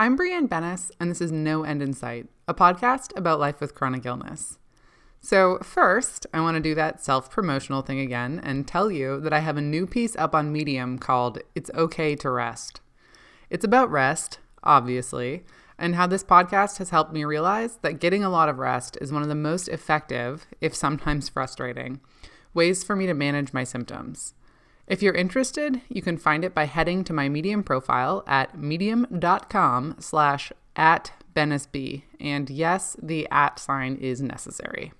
I'm Brianne Benness, and this is No End in Sight, a podcast about life with chronic illness. So, first, I want to do that self promotional thing again and tell you that I have a new piece up on Medium called It's Okay to Rest. It's about rest, obviously, and how this podcast has helped me realize that getting a lot of rest is one of the most effective, if sometimes frustrating, ways for me to manage my symptoms. If you're interested, you can find it by heading to my Medium profile at medium.com slash at bennisb. And yes, the at sign is necessary.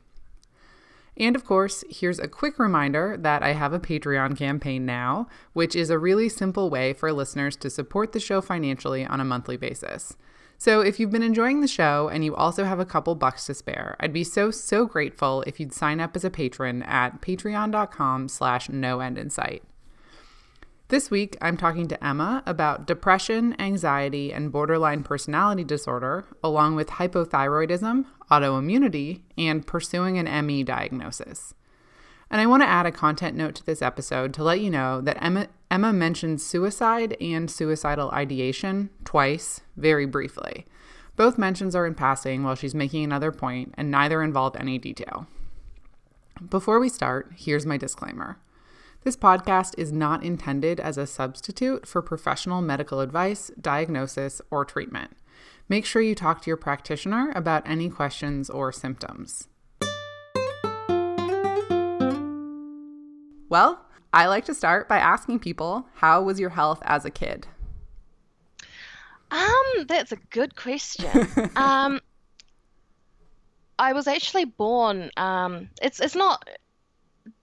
And of course, here's a quick reminder that I have a Patreon campaign now, which is a really simple way for listeners to support the show financially on a monthly basis. So if you've been enjoying the show and you also have a couple bucks to spare, I'd be so, so grateful if you'd sign up as a patron at patreon.com slash no end in sight. This week, I'm talking to Emma about depression, anxiety, and borderline personality disorder, along with hypothyroidism, autoimmunity, and pursuing an ME diagnosis. And I want to add a content note to this episode to let you know that Emma, Emma mentioned suicide and suicidal ideation twice, very briefly. Both mentions are in passing while she's making another point, and neither involve any detail. Before we start, here's my disclaimer. This podcast is not intended as a substitute for professional medical advice, diagnosis, or treatment. Make sure you talk to your practitioner about any questions or symptoms. Well, I like to start by asking people, how was your health as a kid? Um, that's a good question. um, I was actually born. Um, it's it's not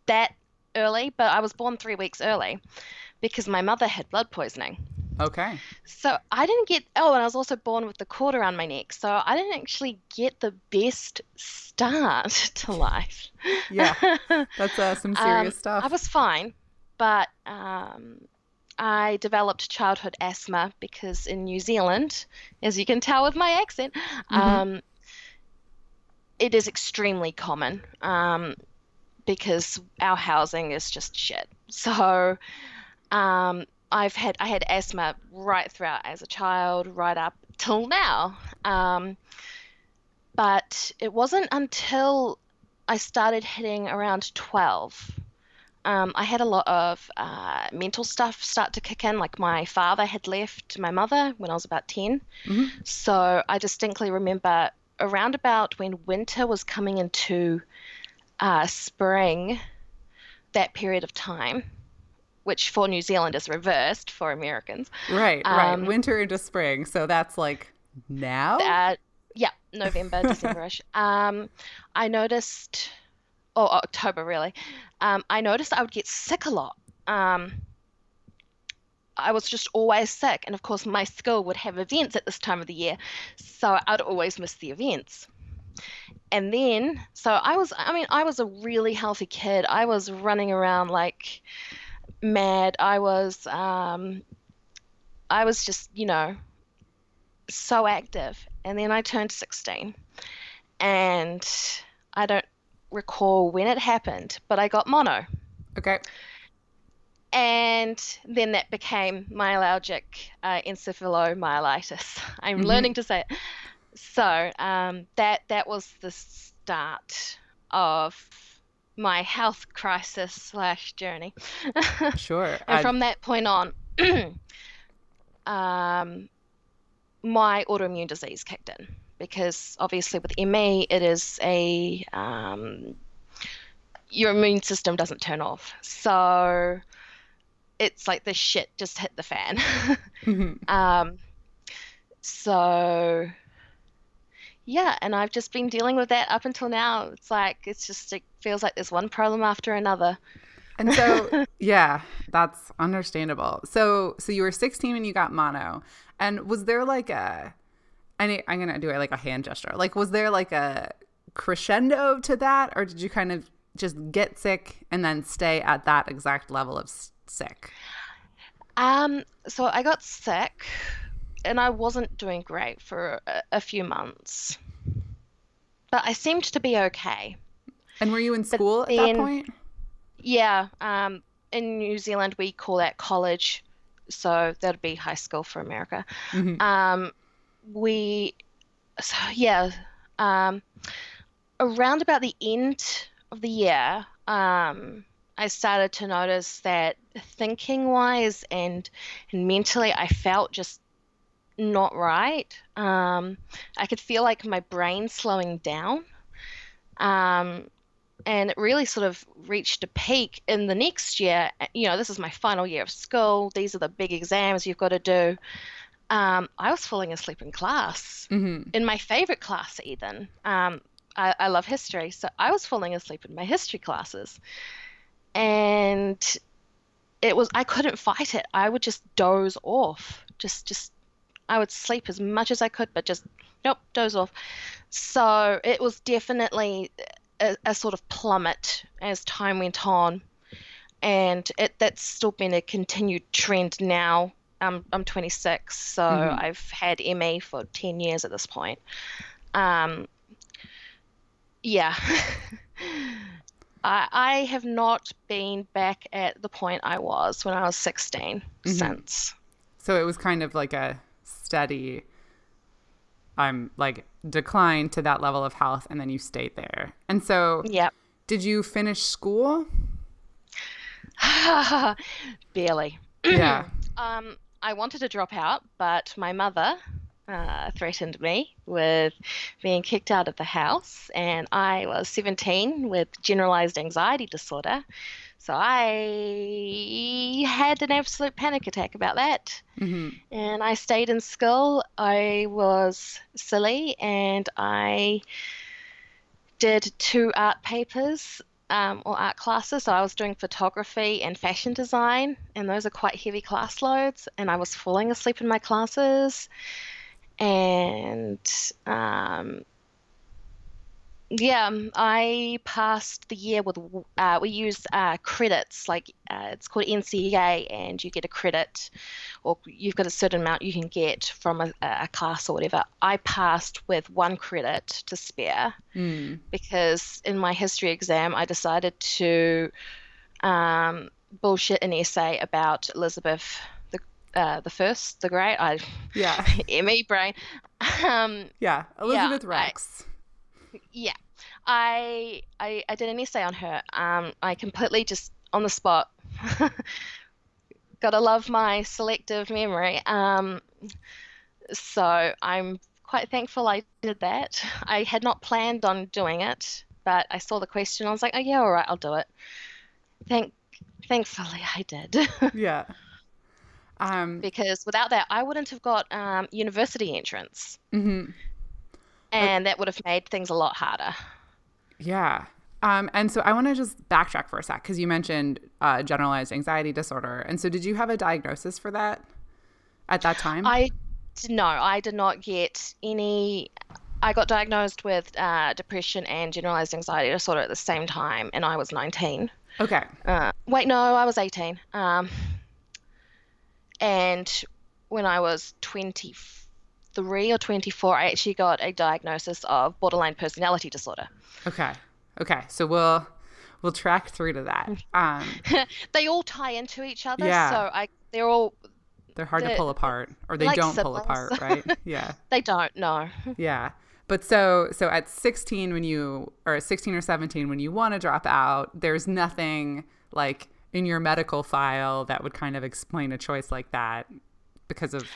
that early, but I was born three weeks early because my mother had blood poisoning. Okay. So I didn't get, oh, and I was also born with the cord around my neck. So I didn't actually get the best start to life. Yeah. That's uh, some serious um, stuff. I was fine, but um, I developed childhood asthma because in New Zealand, as you can tell with my accent, mm-hmm. um, it is extremely common. Um, because our housing is just shit. So um, I've had I had asthma right throughout as a child, right up till now. Um, but it wasn't until I started hitting around 12. Um, I had a lot of uh, mental stuff start to kick in. Like my father had left my mother when I was about 10. Mm-hmm. So I distinctly remember around about when winter was coming into uh, spring, that period of time, which for New Zealand is reversed for Americans. Right, right. Um, Winter into spring. So that's like now? Uh, yeah, November, Decemberish. Um, I noticed, or October really, um, I noticed I would get sick a lot. Um, I was just always sick. And of course, my school would have events at this time of the year. So I'd always miss the events and then so i was i mean i was a really healthy kid. I was running around like mad. I was um i was just you know so active. And then i turned 16 and i don't recall when it happened but i got mono. Okay. And then that became myalgic uh, encephalomyelitis. I'm mm-hmm. learning to say it so um, that that was the start of my health crisis slash journey. sure. and I'd... from that point on, um, my autoimmune disease kicked in because obviously with ME it is a um, your immune system doesn't turn off, so it's like the shit just hit the fan. mm-hmm. um, so yeah, and I've just been dealing with that up until now. It's like it's just it feels like there's one problem after another. And so, yeah, that's understandable. So, so you were 16 and you got mono, and was there like a, I I'm gonna do it like a hand gesture. Like, was there like a crescendo to that, or did you kind of just get sick and then stay at that exact level of sick? Um, so I got sick and I wasn't doing great for a, a few months. But I seemed to be okay. And were you in school at that point? Yeah. Um, in New Zealand, we call that college. So that'd be high school for America. Mm-hmm. Um, we, so yeah, um, around about the end of the year, um, I started to notice that thinking wise and, and mentally, I felt just not right. Um, I could feel like my brain slowing down. Um, and it really sort of reached a peak in the next year. You know, this is my final year of school. These are the big exams you've got to do. Um, I was falling asleep in class, Mm-hmm. in my favorite class, even. Um, I, I love history, so I was falling asleep in my history classes. And it was, I couldn't fight it. I would just doze off. Just, just, I would sleep as much as I could, but just, nope, doze off. So it was definitely a, a sort of plummet as time went on. And it, that's still been a continued trend now. Um, I'm 26, so Mhm. I've had ME for 10 years at this point. Um, yeah. I, I have not been back at the point I was when I was 16 Mhm. since. So it was kind of like a steady, I'm like decline to that level of health, and then you stayed there. And so, Yep. did you finish school? Barely. yeah. Um, I wanted to drop out, but my mother uh, threatened me with being kicked out of the house, and I was 17 with generalized anxiety disorder. So I had an absolute panic attack about that. hmm And I stayed in school. I was silly and I did two art papers um, or art classes. So I was doing photography and fashion design, and those are quite heavy class loads. And I was falling asleep in my classes. And um, yeah, I passed the year with, uh, we use uh, credits, like uh, it's called NCEA, and you get a credit, or you've got a certain amount you can get from a, a class or whatever. I passed with one credit to spare Mm. because in my history exam, I decided to um, bullshit an essay about Elizabeth uh, the First, the Great. I Yeah. ME brain. Um, Yeah. Elizabeth I- Rex. yeah, I, I I did an essay on her. Um, I completely just on the spot. Gotta love my selective memory. Um, so I'm quite thankful I did that. I had not planned on doing it, but I saw the question. I was like, oh yeah, all right, I'll do it. Thank, thankfully I did, yeah. Um, because without that I wouldn't have got um, university entrance, mhm. and that would have made things a lot harder. Yeah. Um, and so I want to just backtrack for a sec because you mentioned uh, generalized anxiety disorder. And so, did you have a diagnosis for that at that time? I no, I did not get any. I got diagnosed with uh, depression and generalized anxiety disorder at the same time, and I was 19. okay. Uh, wait, no, I was 18. Um, and when I was 23 or 24, I actually got a diagnosis of borderline personality disorder. Okay. Okay. So we'll we'll track through to that. Um, they all tie into each other, Yeah. so I they're all they're hard to pull apart, or they like don't pull apart, right? Yeah. they don't know. Yeah. But so so at 16 when you or 16 or 17 when you want to drop out, there's nothing like in your medical file that would kind of explain a choice like that because of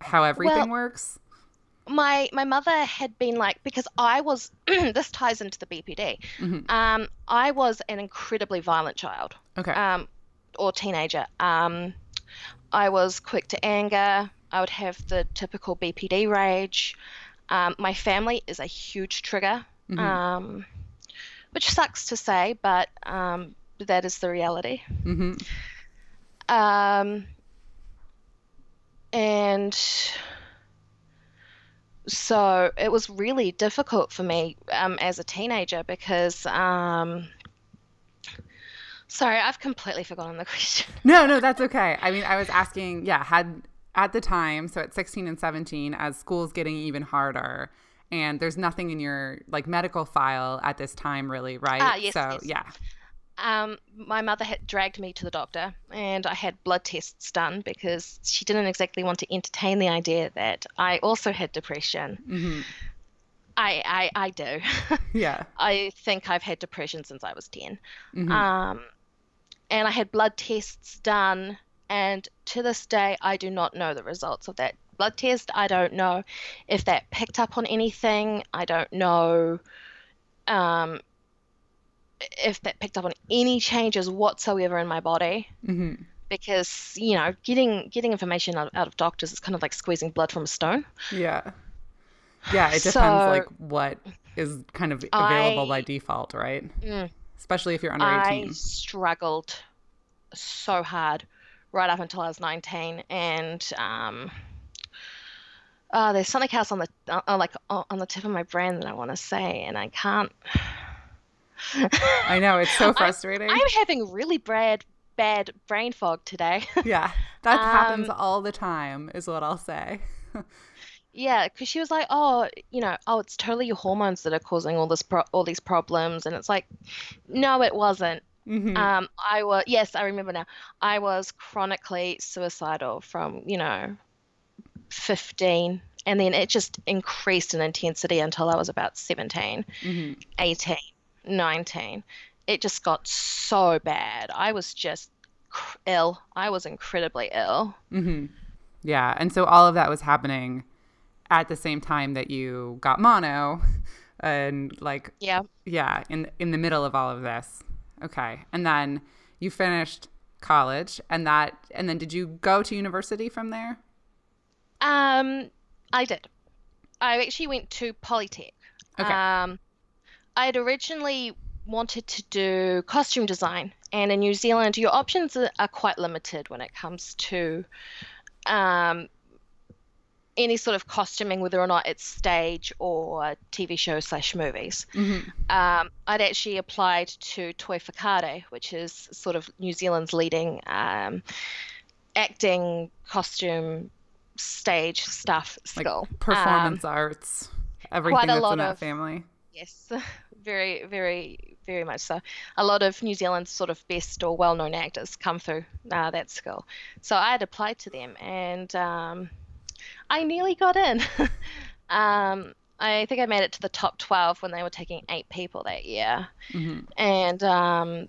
how everything Well- works. my my mother had been like because I was this ties into the BPD. Mhm. Um, I was an incredibly violent child, Okay. um, or teenager. Um, I was quick to anger. I would have the typical BPD rage. Um, my family is a huge trigger, Mhm. um, which sucks to say, but um, that is the reality. hmm Um, and so it was really difficult for me um, as a teenager because, um, sorry, I've completely forgotten the question. No, no, that's okay. I mean, I was asking, yeah, had at the time, so at 16 and 17, as school's getting even harder, and there's nothing in your like medical file at this time, really, right? Ah, yes, so yes. yeah, um, my mother had dragged me to the doctor, and I had blood tests done because she didn't exactly want to entertain the idea that I also had depression. hmm I, I, I do. Yeah. I think I've had depression since I was 10. hmm Um, and I had blood tests done, and to this day, I do not know the results of that blood test. I don't know if that picked up on anything. I don't know um, if that picked up on any changes whatsoever in my body. hmm Because you know, getting getting information out, out of doctors is kind of like squeezing blood from a stone. Yeah. Yeah, it depends So- like what is kind of available by default, right? Mm. Especially if you're under I 18. struggled so hard right up until I was 19, and um, uh, there's something else on the uh, uh, like uh, on the tip of my brain that I want to say, and I can't. I know, it's so frustrating. I'm having really bad bad brain fog today. yeah. That happens Um, all the time is what I'll say. Yeah, because she was like, "Oh, you know, oh, it's totally your hormones that are causing all this pro all these problems," and it's like, no, it wasn't. hmm Um, I was, yes, I remember now. I was chronically suicidal from, you know, 15, and then it just increased in intensity until I was about 17, hmm 18, 19. It just got so bad. I was just ill. I was incredibly ill. hmm Yeah. And so all of that was happening at the same time that you got mono and like Yeah. yeah, in in the middle of all of this. Okay. And then you finished college and that and then did you go to university from there? Um, I did. I actually went to Polytech. Okay. Um, I had originally wanted to do costume design, and in New Zealand, your options are, quite limited when it comes to um, any sort of costuming, whether or not it's stage or TV show slash movies. hmm Um, I'd actually applied to Toi Whakaari, which is sort of New Zealand's leading um, acting, costume, stage stuff Like school. Um, performance arts, everything quite a that's lot in that of- family. Yes, very, very, very much so. A lot of New Zealand's sort of best or well-known actors come through uh, that school. So I had applied to them, and um, I nearly got in. um, I think I made it to the top 12 when they were taking eight people that year. hmm And um,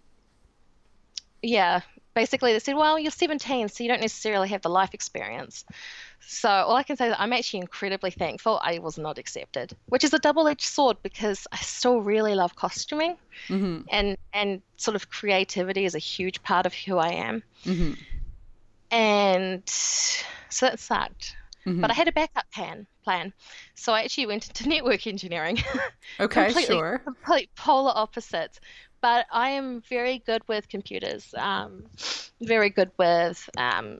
yeah, basically they said, well, you're 17, so you don't necessarily have the life experience. So all I can say is I'm actually incredibly thankful I was not accepted, which is a double-edged sword because I still really love costuming hmm and and sort of creativity is a huge part of who I am. hmm And so that's that sucked. hmm But I had a backup plan plan. So I actually went into network engineering. Okay, sure. complete polar opposites. But I am very good with computers, um, very good with um,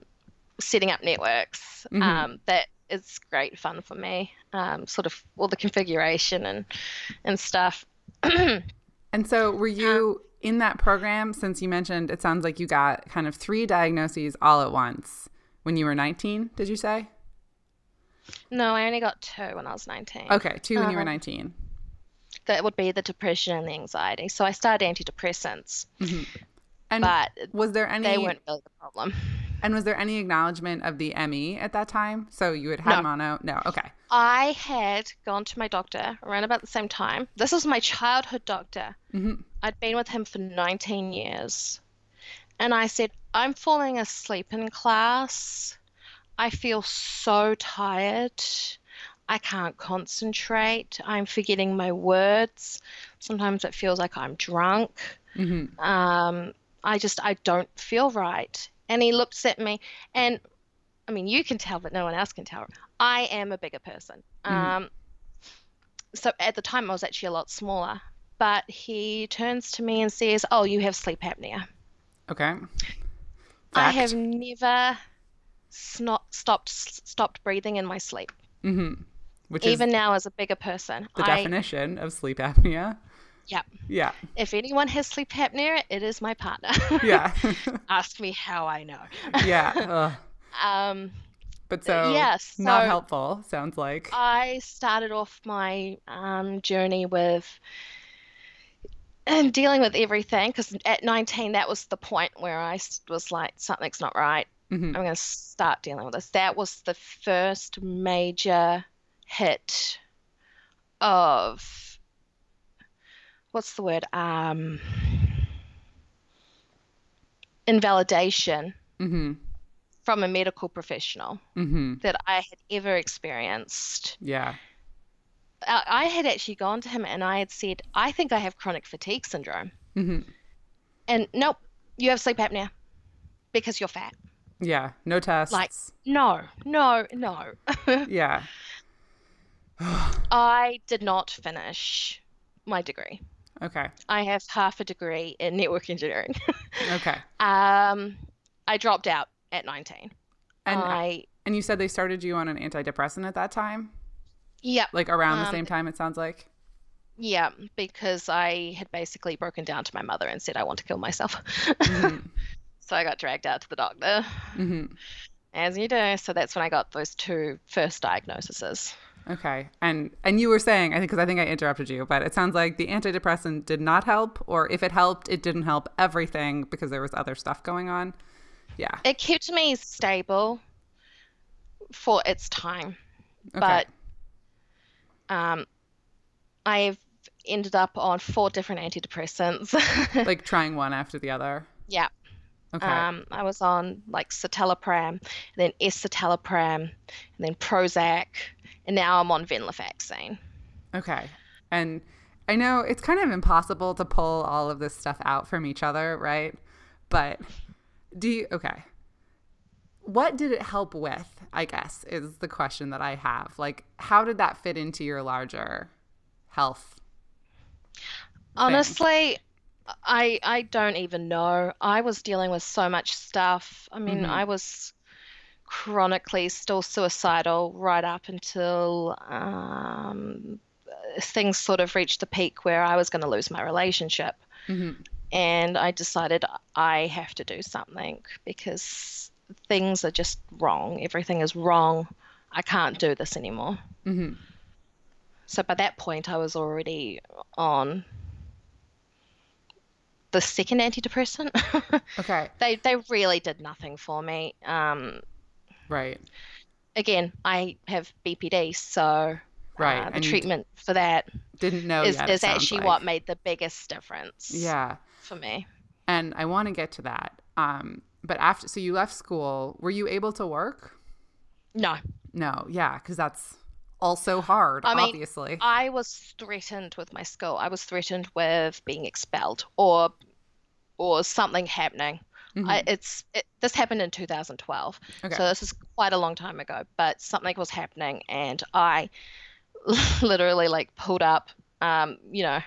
setting up networks. Mhm. Um, that is great fun for me. Um, sort of all the configuration and and stuff. And so, were you in that program since you mentioned it sounds like you got kind of three diagnoses all at once when you were 19, did you say? No, I only got two when I was 19. Okay, two when you were Um, 19. That would be the depression and the anxiety. So I started antidepressants, And but was there any they weren't really the problem. And was there any acknowledgement of the ME at that time? So you had had No. mono? No. Okay. I had gone to my doctor around about the same time. This was my childhood doctor. Mhm. I'd been with him for 19 years. And I said, I'm falling asleep in class. I feel so tired. I can't concentrate. I'm forgetting my words. Sometimes it feels like I'm drunk. hmm Um, I just, I don't feel right. And he looks at me, and I mean, you can tell, but no one else can tell. I am a bigger person. Mhm. Um, so at the time, I was actually a lot smaller. But he turns to me and says, "Oh, you have sleep apnea." Okay. I have never snot, stopped stopped breathing in my sleep, hmm Which even now as a bigger person. the I, definition of sleep apnea. Yeah. Yeah. If anyone has sleep apnea, it is my partner. Yeah. Ask me how I know. yeah. Ugh. Um, But so yeah, not helpful, sounds like. I started off my um, journey with and dealing with everything because at 19 that was the point where i was like something's not right Mm-hmm. i'm going to start dealing with this that was the first major hit of what's the word um invalidation Mm-hmm. from a medical professional Mm-hmm. that i had ever experienced Yeah. I I had actually gone to him and I had said, I think I have chronic fatigue syndrome. Mm-hmm. And nope, you have sleep apnea because you're fat. Yeah. No tests. Like- No, no, no. yeah. I did not finish my degree. Okay. I have half a degree in network engineering. Okay. um, I dropped out at 19. And I, and you said they started you on an antidepressant at that time, yep, like around the Um, same time. It sounds like. yeah, because I had basically broken down to my mother and said I want to kill myself. Mhm. so I got dragged out to the doctor, hmm as you do. So that's when I got those two first diagnoses. Okay. And and you were saying, I think, because I think I interrupted you, but it sounds like the antidepressant did not help, or if it helped, it didn't help everything because there was other stuff going on. Yeah. It kept me stable for its time, Okay. but um, I've ended up on four different antidepressants. like trying one after the other. yeah. Okay. Um, I was on like citalopram, then escitalopram, and then Prozac, and now I'm on venlafaxine. Okay. And I know it's kind of impossible to pull all of this stuff out from each other, right? But do you, okay. What did it help with? I guess is the question that I have. Like, how did that fit into your larger health? Honestly, I I don't even know. I was dealing with so much stuff. I mean, Mhm. I was chronically still suicidal right up until um, things sort of reached the peak where I was going to lose my relationship. hmm And I decided I have to do something because things are just wrong. Everything is wrong. I can't do this anymore. hmm So by that point, I was already on the second antidepressant. Okay. they they really did nothing for me. Um, Right. again, I have BPD, so Right, uh, the and d- treatment for that Didn't know is yet. is actually like. what made the biggest difference Yeah. for me. And I want to get to that. Um, but after, so you left school. Were you able to work? No, No. Yeah, because that's also hard. I mean, obviously. I was threatened with my school. I was threatened with being expelled or or something happening. I, it's it, this happened in 2012, Mm-hmm. Okay. so this is quite a long time ago. But something was happening, and I literally like pulled up, um, you know,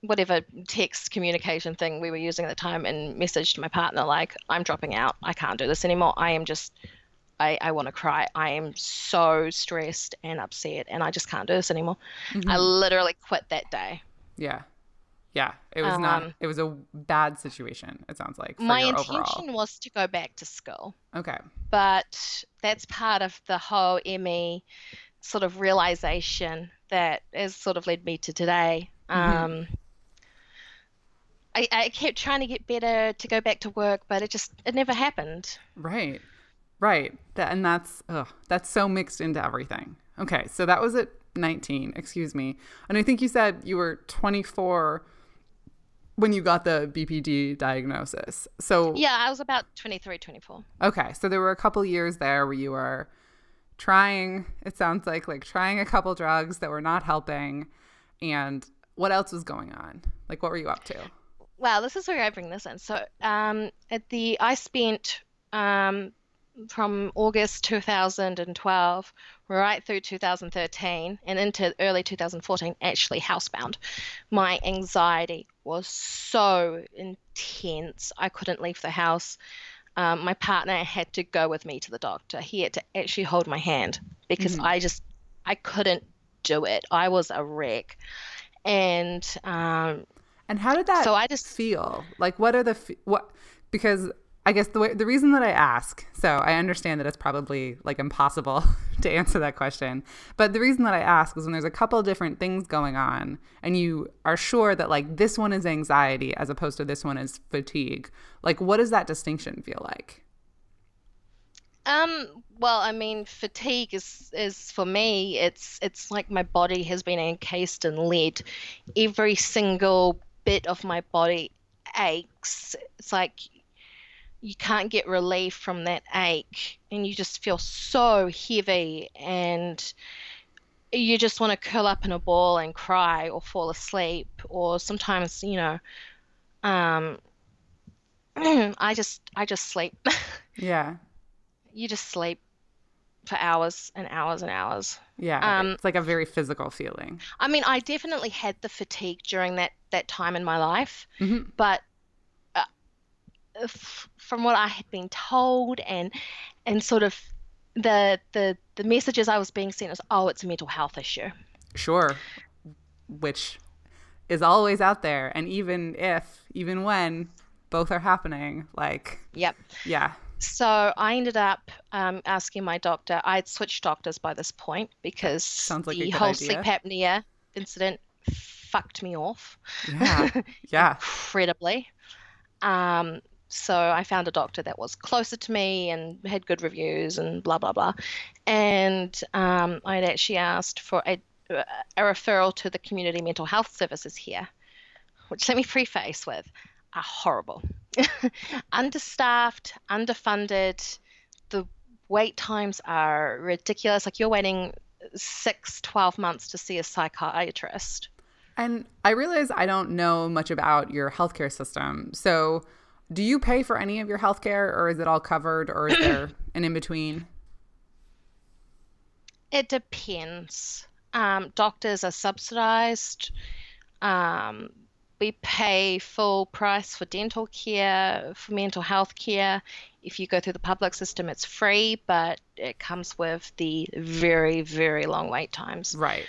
whatever text communication thing we were using at the time, and messaged my partner like, "I'm dropping out. I can't do this anymore. I am just." I, I want to cry. I am so stressed and upset, and I just can't do this anymore. Mm-hmm. I literally quit that day. Yeah. Yeah. It was not, Um, it was a bad situation, it sounds like. For My your intention overall. was to go back to school. Okay. but that's part of the whole ME sort of realization that has sort of led me to today. Um, I, I kept trying to get better to go back to work, but it just it never happened. Right. Right. That, and that's, ugh, that's so mixed into everything. Okay. So that was at 19, excuse me. And I think you said you were 24 when you got the BPD diagnosis. So, Yeah, I was about 23, 24. okay. So there were a couple years there where you were trying, it sounds like, like trying a couple drugs that were not helping. And what else was going on? Like, what were you up to? Well, this is where I bring this in. So, um, at the I spent um, from August 2012 right through 2013 and into early 2014 actually housebound. My anxiety was so intense. I couldn't leave the house. Um, my partner had to go with me to the doctor. He had to actually hold my hand because I just I couldn't do it. I was a wreck, and um, And how did that So I just- feel? Like, what are the what? Because I guess the way, the reason that I ask, so I understand that it's probably like impossible to answer that question, but the reason that I ask is when there's a couple different things going on and you are sure that like this one is anxiety as opposed to this one is fatigue. Like what does that distinction feel like? Um, well, I mean, fatigue is is for me, it's it's like my body has been encased in lead. Every single bit of my body aches. It's like you can't get relief from that ache and you just feel so heavy and you just want to curl up in a ball and cry or fall asleep or sometimes you know um i just i just sleep Yeah. you just sleep for hours and hours and hours Yeah. Um, it's like a very physical feeling. i mean i definitely had the fatigue during that that time in my life hmm but from what I had been told and and sort of the the the messages I was being sent was oh it's a mental health issue Sure. Which is always out there. And even if, even when both are happening, like, yep yeah. so I ended up um, asking my doctor I'd switched doctors by this point because like the whole idea. sleep apnea incident fucked me off Yeah. Yeah. incredibly um so I found a doctor that was closer to me and had good reviews and blah blah blah. And um, I'd actually asked for a, a referral to the community mental health services here, which let me preface with are horrible, understaffed, underfunded. The wait times are ridiculous. Like you're waiting six, 12 months to see a psychiatrist. And I realize I don't know much about your healthcare system. So, do you pay for any of your healthcare or is it all covered or is there an in between? It depends. Um, doctors are subsidized. Um, we pay full price for dental care, for mental health care. If you go through the public system, it's free, but it comes with the very, very long wait times. Right.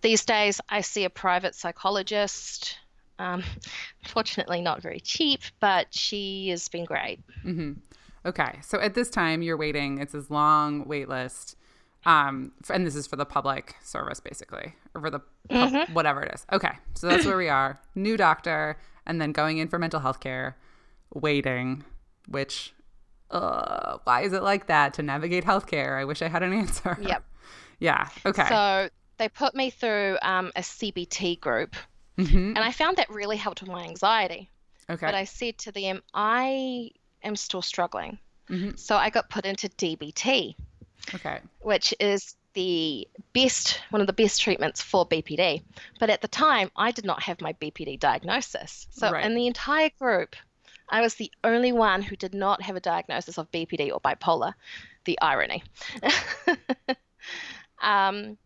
These days, I see a private psychologist. Um, fortunately, not very cheap, but she has been great. hmm Okay. So at this time, you're waiting. It's this long wait list. Um, and this is for the public service, basically, or for the pub- whatever it is. Okay. So that's where we are. New doctor, and then going in for mental health care, waiting, which, uh, why is it like that to navigate healthcare? I wish I had an answer. Yep. yeah. Okay. So they put me through um, a CBT group, hmm and I found that really helped with my anxiety. Okay. But I said to them, I am still struggling. Mhm. So I got put into DBT, okay. which is the best, one of the best treatments for BPD. But at the time, I did not have my BPD diagnosis. So Right. in the entire group, I was the only one who did not have a diagnosis of BPD or bipolar. The irony. um,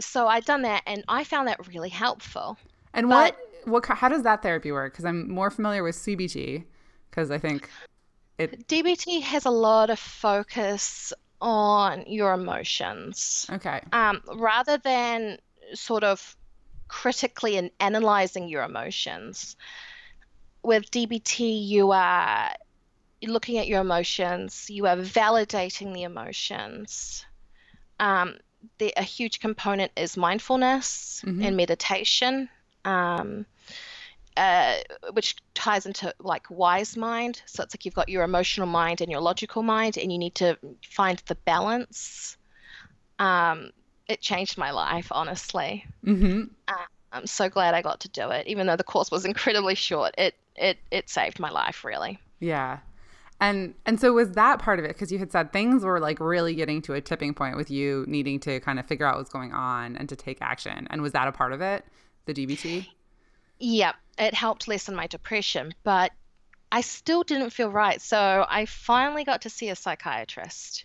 so I'd done that, and I found that really helpful. And what what how does that therapy work? Because I'm more familiar with CBT because I think it. DBT has a lot of focus on your emotions. Okay. Um, rather than sort of critically and analyzing your emotions, with DBT, you are looking at your emotions, you are validating the emotions. Um, the, a huge component is mindfulness Mhm. and meditation. Um, uh, which ties into like wise mind. So it's like you've got your emotional mind and your logical mind, and you need to find the balance. Um, it changed my life, honestly. hmm I'm so glad I got to do it, even though the course was incredibly short. It it it saved my life, really. Yeah. And and so was that part of it because you had said things were like really getting to a tipping point with you needing to kind of figure out what's going on and to take action. And was that a part of it? The DBT? Yep, it helped lessen my depression, but I still didn't feel right. So I finally got to see a psychiatrist,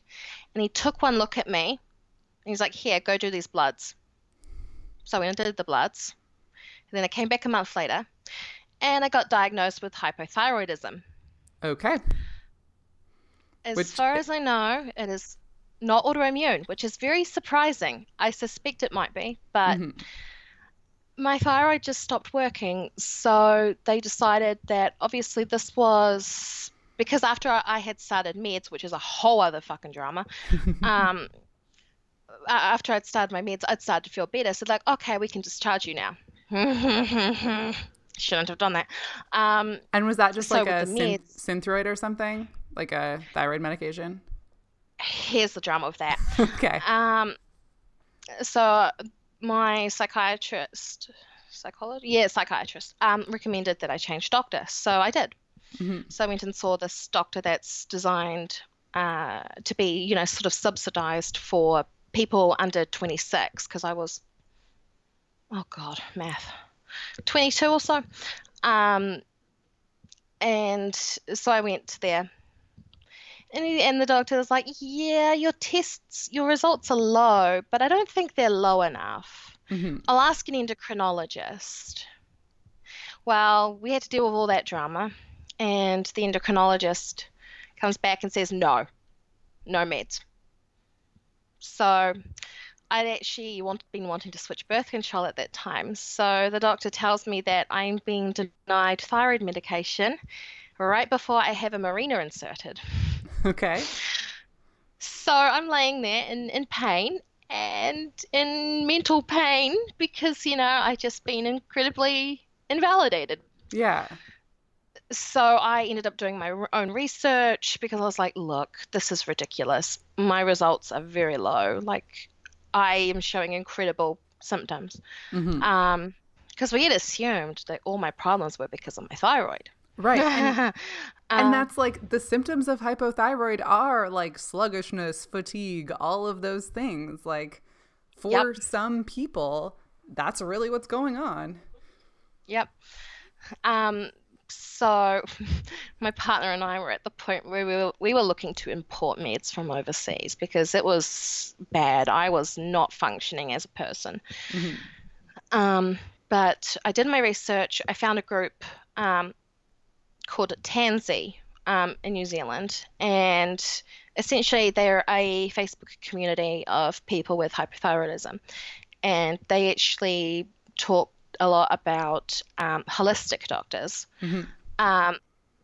and he took one look at me, and he's like, "Here, go do these bloods." So I went and did the bloods, and then I came back a month later, and I got diagnosed with hypothyroidism. Okay. As Which- far as I know, it is not autoimmune, which is very surprising. I suspect it might be, but Mhm. My thyroid just stopped working. So they decided that obviously this was because after I, had started meds, which is a whole other fucking drama, um, after I'd started my meds, I'd started to feel better. So like, okay, we can discharge you now. Shouldn't have done that. Um, And was that just So like a meds- synthroid or something? Like a thyroid medication? here's the drama of that. okay. Um, so my psychiatrist, psychologist, yeah, psychiatrist, um, recommended that I change doctor. So I did. Mhm. So I went and saw this doctor that's designed uh, to be, you know, sort of subsidized for people under 26 because I was, oh God, math, 22 or so. Um, and so I went there. And, he, and the doctor was like, Yeah, your tests, your results are low, but I don't think they're low enough. Mhm. I'll ask an endocrinologist. Well, we had to deal with all that drama, and the endocrinologist comes back and says, No, no meds. So I'd actually want, been wanting to switch birth control at that time. So the doctor tells me that I'm being denied thyroid medication right before I have a Mirena inserted. Okay. So I'm laying there in, in pain and in mental pain because, you know, I just been incredibly invalidated. Yeah. So I ended up doing my own research because I was like, look, this is ridiculous. My results are very low. Like, I am showing incredible symptoms. hmm Um, because we had assumed that all my problems were because of my thyroid. Right. And, Um, and that's like the symptoms of hypothyroid are like sluggishness, fatigue, all of those things. Like for Yep. some people, that's really what's going on. Yep. Um, so my partner and I were at the point where we were, we were looking to import meds from overseas because it was bad. I was not functioning as a person. Mhm. Um, but I did my research. I found a group um, called Tansy um, in New Zealand, and essentially they're a Facebook community of people with hypothyroidism, and they actually talk a lot about um, holistic doctors Mhm. um,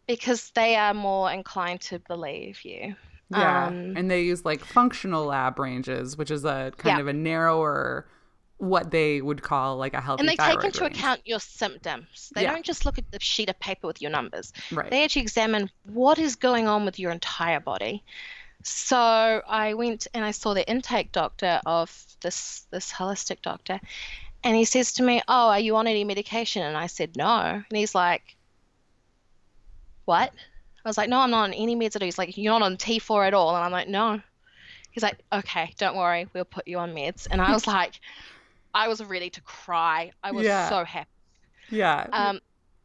because they are more inclined to believe you. Yeah. Um, and they use like functional lab ranges, which is a kind Yeah. of a narrower, what they would call like a healthy and they take into range. account your symptoms. They Yeah. don't just look at the sheet of paper with your numbers. Right. They actually examine what is going on with your entire body. So I went and I saw the intake doctor of this this holistic doctor, and he says to me, "Oh, are you on any medication?" And I said, "No." And he's like, "What?" I was like, "No, I'm not on any meds at all." He's like, "You're not on T4 at all?" And I'm like, "No." He's like, "Okay, don't worry, we'll put you on meds." And I was like, I was ready to cry. I was Yeah. so happy. yeah. Um,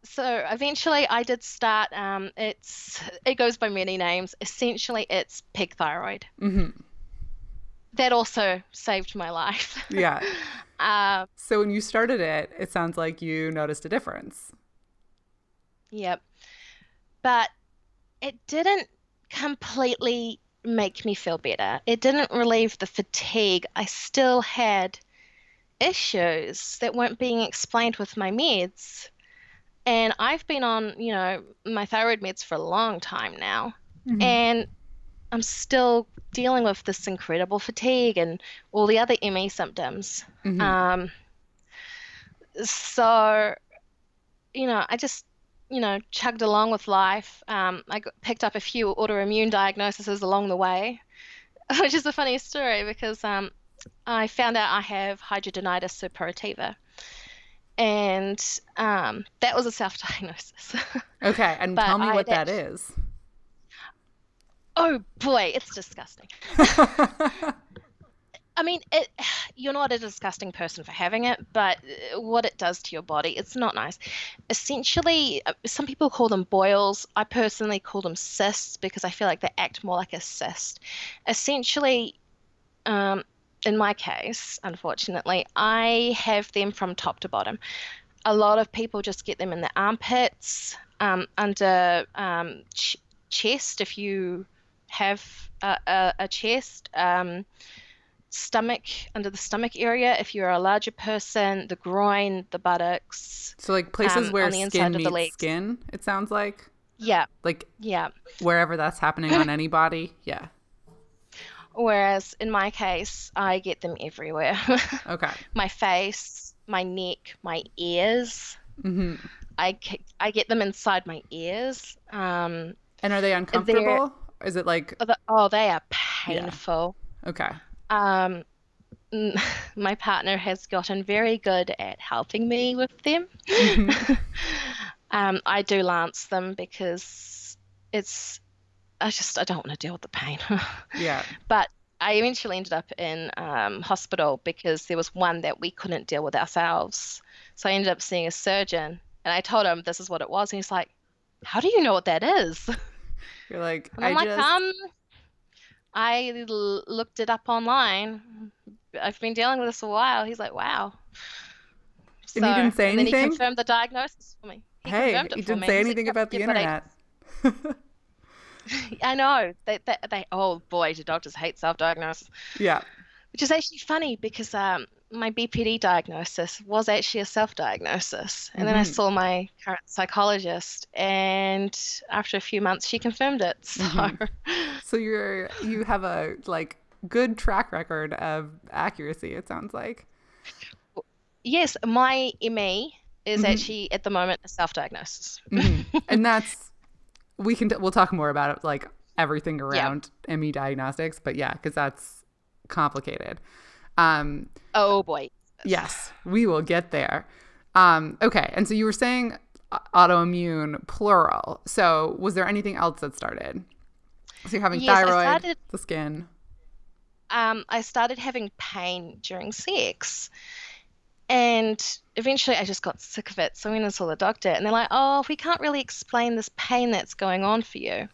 so eventually, I did start. Um, it's it goes by many names. Essentially, it's pig thyroid. hmm That also saved my life. Yeah. um, So when you started it, it sounds like you noticed a difference. yep. But it didn't completely make me feel better. It didn't relieve the fatigue. I still had issues that weren't being explained with my meds. And I've been on, you know, my thyroid meds for a long time now. Mhm. and I'm still dealing with this incredible fatigue and all the other ME symptoms. Mhm. Um, so, you know, I just, you know, chugged along with life. Um, I got, picked up a few autoimmune diagnoses along the way, which is a funny story because um, I found out I have hidradenitis suppurativa. And um, that was a self diagnosis. okay. And tell me I what that had- is. oh boy, it's disgusting. I mean, it, you're not a disgusting person for having it, but uh, what it does to your body, it's not nice. Essentially, uh, some people call them boils. I personally call them cysts because I feel like they act more like a cyst. Essentially, um, in my case, unfortunately, I have them from top to bottom. A lot of people just get them in the armpits, um, under um, ch- chest, if you have a, a, a chest. Um, stomach under the stomach area if you're a larger person the groin the buttocks so like places Um, where on the inside skin of the meets legs. skin, it sounds like. Yeah, Like yeah. wherever that's happening on any body? Yeah. Whereas in my case, I get them everywhere. Okay. my face, my neck, my ears. hmm I, I get them inside my ears. Um, And are they uncomfortable? Is it like oh, oh, they are painful. Yeah. okay? Um, my partner has gotten very good at helping me with them. Mhm. um, I do lance them because it's, I just, I don't want to deal with the pain. Yeah. but I eventually ended up in um, hospital because there was one that we couldn't deal with ourselves. So I ended up seeing a surgeon and I told him this is what it was. And he's like, How do you know what that is? You're like And I I'm like, just um, I l- looked it up online. I've been dealing with this a while. He's like, wow. And he didn't say and then he confirmed the diagnosis for me. He hey, confirmed it you for didn't say anything "Yep, about the you've got a-" internet. I know. They, they, they, oh boy, do doctors hate self-diagnosis. yeah. Which is actually funny because um, my BPD diagnosis was actually a self-diagnosis. And then I Mhm. saw my current psychologist, and after a few months, she confirmed it. So Mhm. So you're you have a like good track record of accuracy. It sounds like. yes, my ME is Mhm. actually at the moment a self-diagnosis. Mhm. and that's we can we'll talk more about it like everything around ME diagnostics, but yeah, because that's complicated. Um, Oh boy. yes, we will get there. Um, okay, and so you were saying uh, autoimmune plural. So was there anything else that started? So you're having Yes, thyroid, started- the skin. um, I started having pain during sex. And eventually I just got sick of it. So I went and saw the doctor, and they're like, oh, we can't really explain this pain that's going on for you.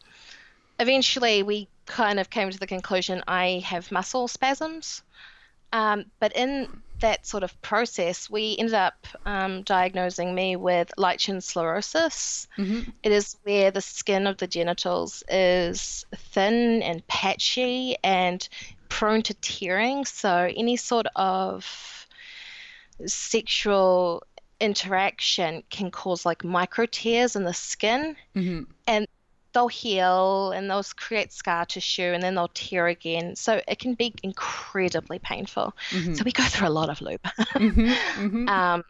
Eventually, we kind of came to the conclusion I have muscle spasms. Um, but in that sort of process, we ended up um, diagnosing me with lichen sclerosus. hmm It is where the skin of the genitals is thin and patchy and prone to tearing. So any sort of sexual interaction can cause like micro tears in the skin. hmm They'll heal and they'll create scar tissue and then they'll tear again. So it can be incredibly painful. hmm So we go through a lot of lube. hmm hmm um,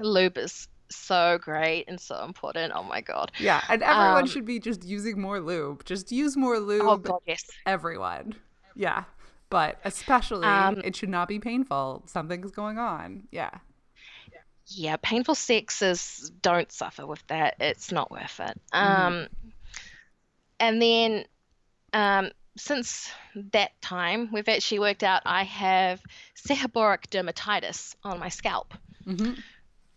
lube is so great and so important. Oh my god. Yeah, and everyone Um, should be just using more lube. Just use more lube, Oh god, yes. everyone. Yeah, but especially Um, it should not be painful. Something's going on. Yeah. Yeah, painful sex is don't suffer with that. It's not worth it. Um, and then um, since that time, we've actually worked out I have seborrheic dermatitis on my scalp. hmm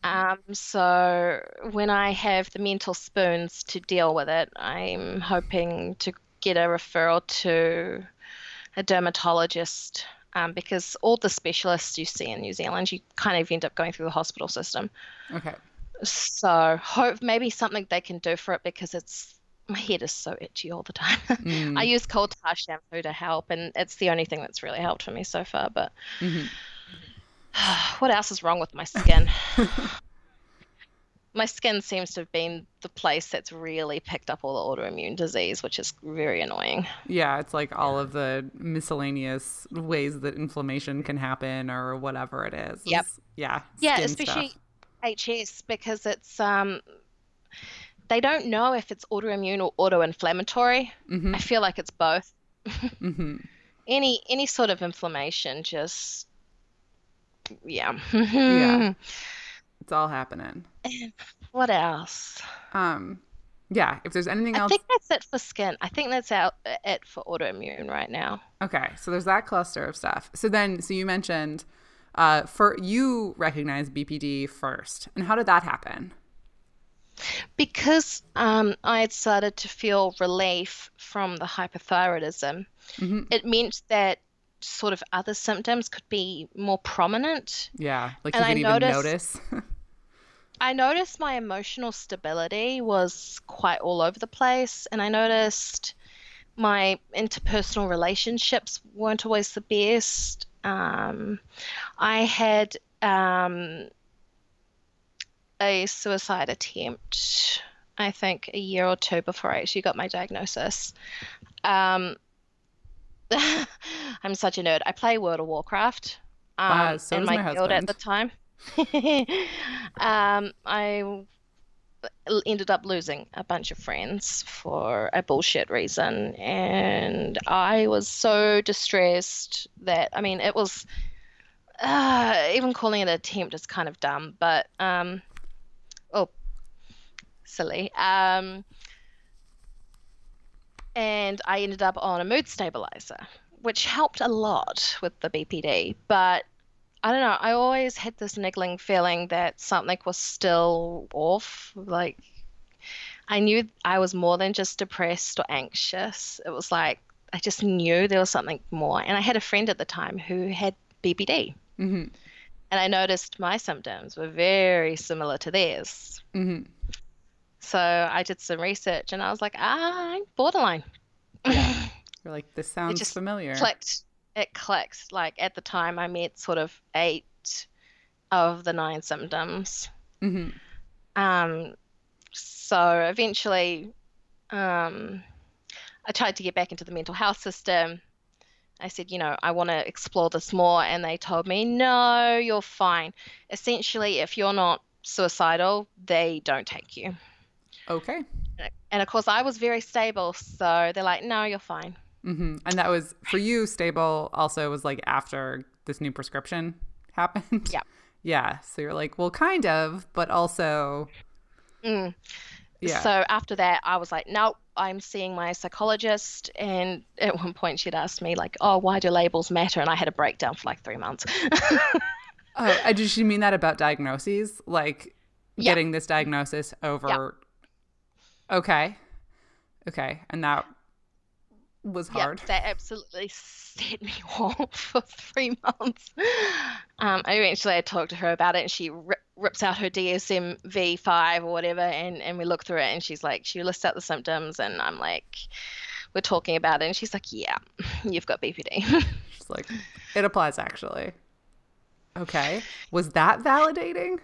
Um, so when I have the mental spoons to deal with it, I'm hoping to get a referral to a dermatologist um, because all the specialists you see in New Zealand, you kind of end up going through the hospital system. Okay. So hope maybe something they can do for it because it's my head is so itchy all the time. Mm. I use coal tar shampoo to help, and it's the only thing that's really helped for me so far. But Mhm. what else is wrong with my skin? my skin seems to have been the place that's really picked up all the autoimmune disease, which is very annoying. Yeah, it's like all of the miscellaneous ways that inflammation can happen or whatever it is. Yep. It's- Yeah. Yeah, especially stuff. HS because it's um they don't know if it's autoimmune or auto-inflammatory. Mhm. I feel like it's both. Mhm. Any any sort of inflammation just yeah. Yeah. It's all happening. What else? Um, yeah. If there's anything I else, I think that's it for skin. I think that's out it for autoimmune right now. okay. So there's that cluster of stuff. So then, so you mentioned, uh, for you recognize BPD first, and how did that happen? Because um, I had started to feel relief from the hypothyroidism, hmm it meant that sort of other symptoms could be more prominent. Yeah, like And you I even noticed- notice. I noticed my emotional stability was quite all over the place, and I noticed my interpersonal relationships weren't always the best. Um, I had um, a suicide attempt I think, a year or two before I actually got my diagnosis. Um, I'm such a nerd. I play World of Warcraft. Um, Wow, so and my my guild at the time. um, I ended up losing a bunch of friends for a bullshit reason, and I was so distressed that I mean, it was uh, even calling it an attempt is kind of dumb, but um, oh, silly. Um, and I ended up on a mood stabilizer, which helped a lot with the BPD. But I don't know, I always had this niggling feeling that something was still off. Like, I knew I was more than just depressed or anxious. It was like, I just knew there was something more. And I had a friend at the time who had BPD. hmm And I noticed my symptoms were very similar to theirs. hmm So I did some research and I was like, ah, I'm borderline. Yeah. You're like, this sounds just familiar. clicked. It clicked. Like at the time, I met sort of eight of the nine symptoms. hmm Um, so eventually, um, I tried to get back into the mental health system. I said, you know, I want to explore this more. And they told me, no, you're fine. Essentially, if you're not suicidal, they don't take you. Okay. And of course, I was very stable. So they're like, no, you're fine. Hmm And that was for you, stable also was like after this new prescription happened. Yeah. Yeah. So you're like, well, kind of, but also, Mm. yeah. So after that, I was like, nope, I'm seeing my psychologist. And at one point, she'd asked me, like, oh, why do labels matter? And I had a breakdown for like three months. Oh, uh, did she mean that about diagnoses? Like Yeah. getting this diagnosis over. Okay. Okay. And that was yeah, hard. that absolutely set me off for three months. Um, eventually I talked to her about it, and she ri rips out her DSM V5 or whatever, and, and we look through it, and she's like, she lists out the symptoms, and I'm like, we're talking about it, and she's like, yeah, you've got BPD. She's like, it applies actually. Okay. Was that validating?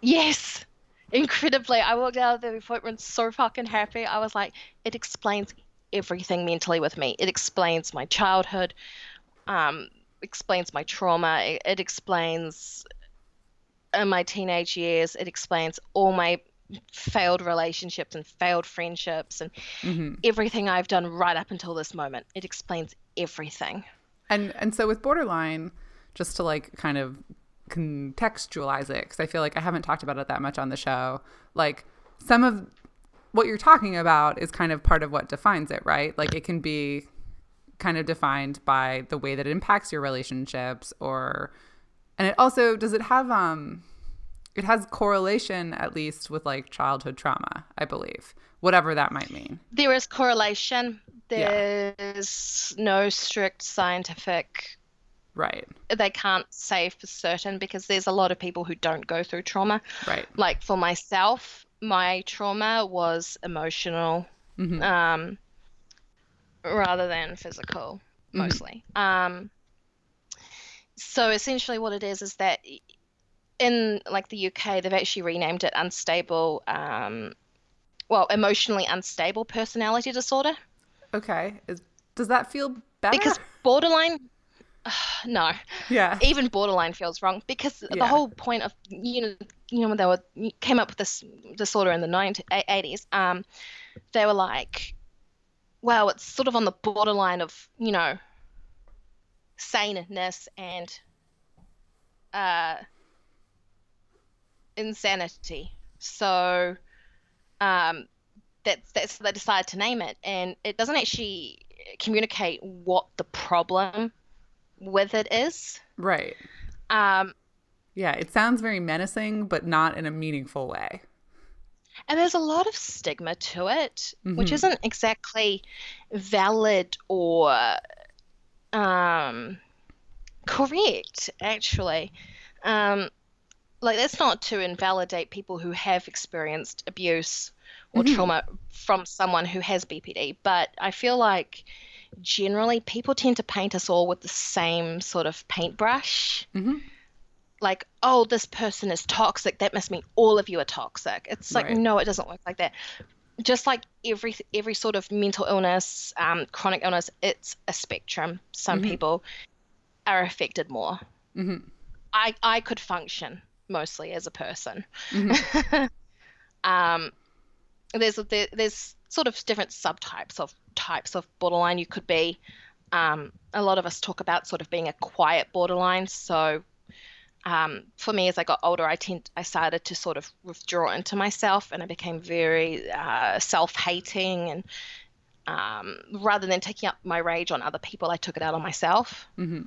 Yes, incredibly. I walked out of the appointment so fucking happy. I was like, it explains everything mentally with me. It explains my childhood, um, explains my trauma. It, it explains in my teenage years. It explains all my failed relationships and failed friendships and hmm everything I've done right up until this moment. It explains everything. And and so with borderline, just to like kind of contextualize it, because I feel like I haven't talked about it that much on the show. Like some of what you're talking about is kind of part of what defines it, right? Like it can be kind of defined by the way that it impacts your relationships, or and it also does it have um it has correlation at least with like childhood trauma, I believe, whatever that might mean. There is correlation. Yeah. There's no strict scientific Right, they can't say for certain because there's a lot of people who don't go through trauma. right. Like for myself, my trauma was emotional hmm um, rather than physical, Mhm. mostly. Um, so essentially, what it is is that in like the UK, they've actually renamed it unstable, um, well, emotionally unstable personality disorder Okay. Is, does that feel better? because borderline. No, yeah. even borderline feels wrong because Yeah. the whole point of you know you know when they were came up with this disorder in the 90, 80s um they were like well it's sort of on the borderline of you know saneness and uh insanity so um that's that's they decided to name it and it doesn't actually communicate what the problem with it is Right. um Yeah, it sounds very menacing, but not in a meaningful way. And there's a lot of stigma to it, which Mhm. isn't exactly valid or um, correct, actually. Um, like, that's not to invalidate people who have experienced abuse or Mhm. trauma from someone who has BPD, but I feel like generally people tend to paint us all with the same sort of paintbrush. hmm like, oh, this person is toxic. That must mean all of you are toxic. It's like, Right. no, it doesn't work like that. Just like every every sort of mental illness, um, chronic illness, it's a spectrum. Some Mhm. people are affected more. hmm I I could function mostly as a person. Mhm. um, there's there, there's sort of different subtypes of types of borderline you could be. Um, a lot of us talk about sort of being a quiet borderline. So um, for me, as I got older, I tend I started to sort of withdraw into myself, and I became very uh, self-hating, and um, rather than taking up my rage on other people, I took it out on myself. hmm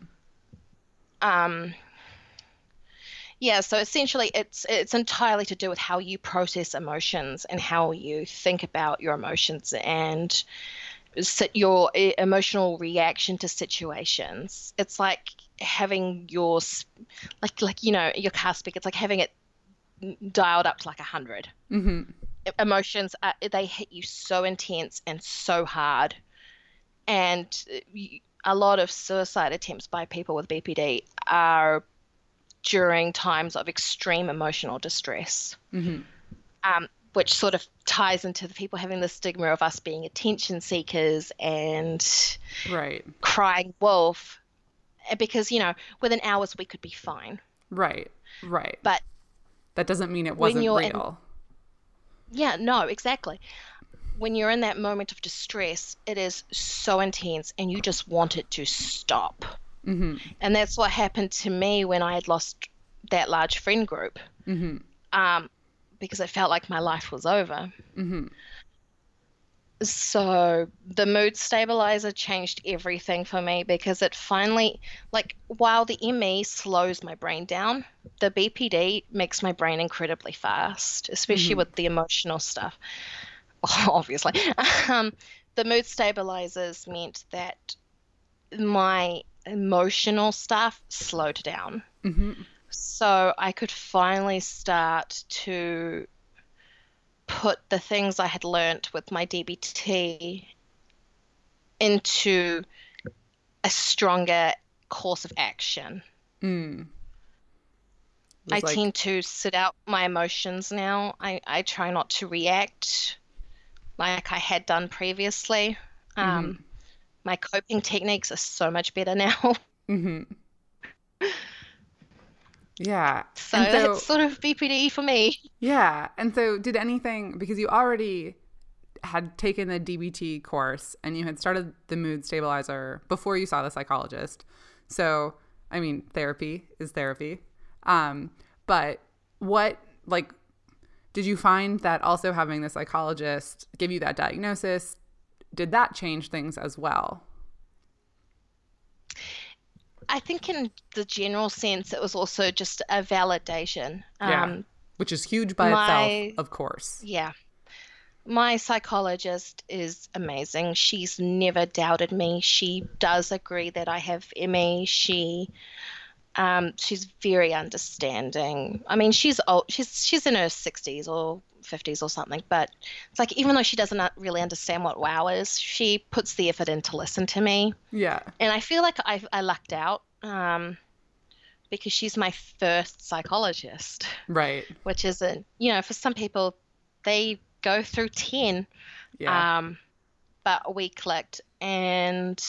Um, yeah, so essentially, it's it's entirely to do with how you process emotions and how you think about your emotions and your emotional reaction to situations. It's like having your like like you know your car speaker. It's like having it dialed up to like a hundred. hmm Emotions are, they hit you so intense and so hard, and a lot of suicide attempts by people with BPD are during times of extreme emotional distress, hmm um, which sort of ties into the people having the stigma of us being attention seekers and Right. crying wolf. Uh, Because, you know, within hours we could be fine. Right. Right. But that doesn't mean it wasn't you're in- real. yeah, no, exactly. When you're in that moment of distress, it is so intense and you just want it to stop. Hmm And that's what happened to me when I had lost that large friend group. hmm um, because it felt like my life was over. hmm So the mood stabilizer changed everything for me because it finally, like, while the ME slows my brain down, the BPD makes my brain incredibly fast, especially Mhm. with the emotional stuff. Obviously. Um, the mood stabilizers meant that my emotional stuff slowed down hmm so I could finally start to put the things I had learnt with my DBT into a stronger course of action. Mm. I like- tend to sit out my emotions now. I, I try not to react like I had done previously. Um, My coping techniques are so much better now. hmm Yeah. So, And so- that's sort of BPD for me. Yeah. And so, did anything, because you already had taken the DBT course and you had started the mood stabilizer before you saw the psychologist. So, I mean, therapy is therapy. Um, but what, like, did you find that also having the psychologist give you that diagnosis, did that change things as well? I think, in the general sense, it was also just a validation. Yeah. Um, Which is huge by my- itself, of course. yeah. My psychologist is amazing. She's never doubted me. She does agree that I have ME. She, um, she's very understanding. I mean, she's old. She's she's in her sixties or fifties or something. But it's like even though she doesn't really understand what WoW is, she puts the effort in to listen to me. Yeah. and I feel like I, I lucked out um, because she's my first psychologist, Right. which is a you know for some people they go through ten, Yeah. um, but we clicked, and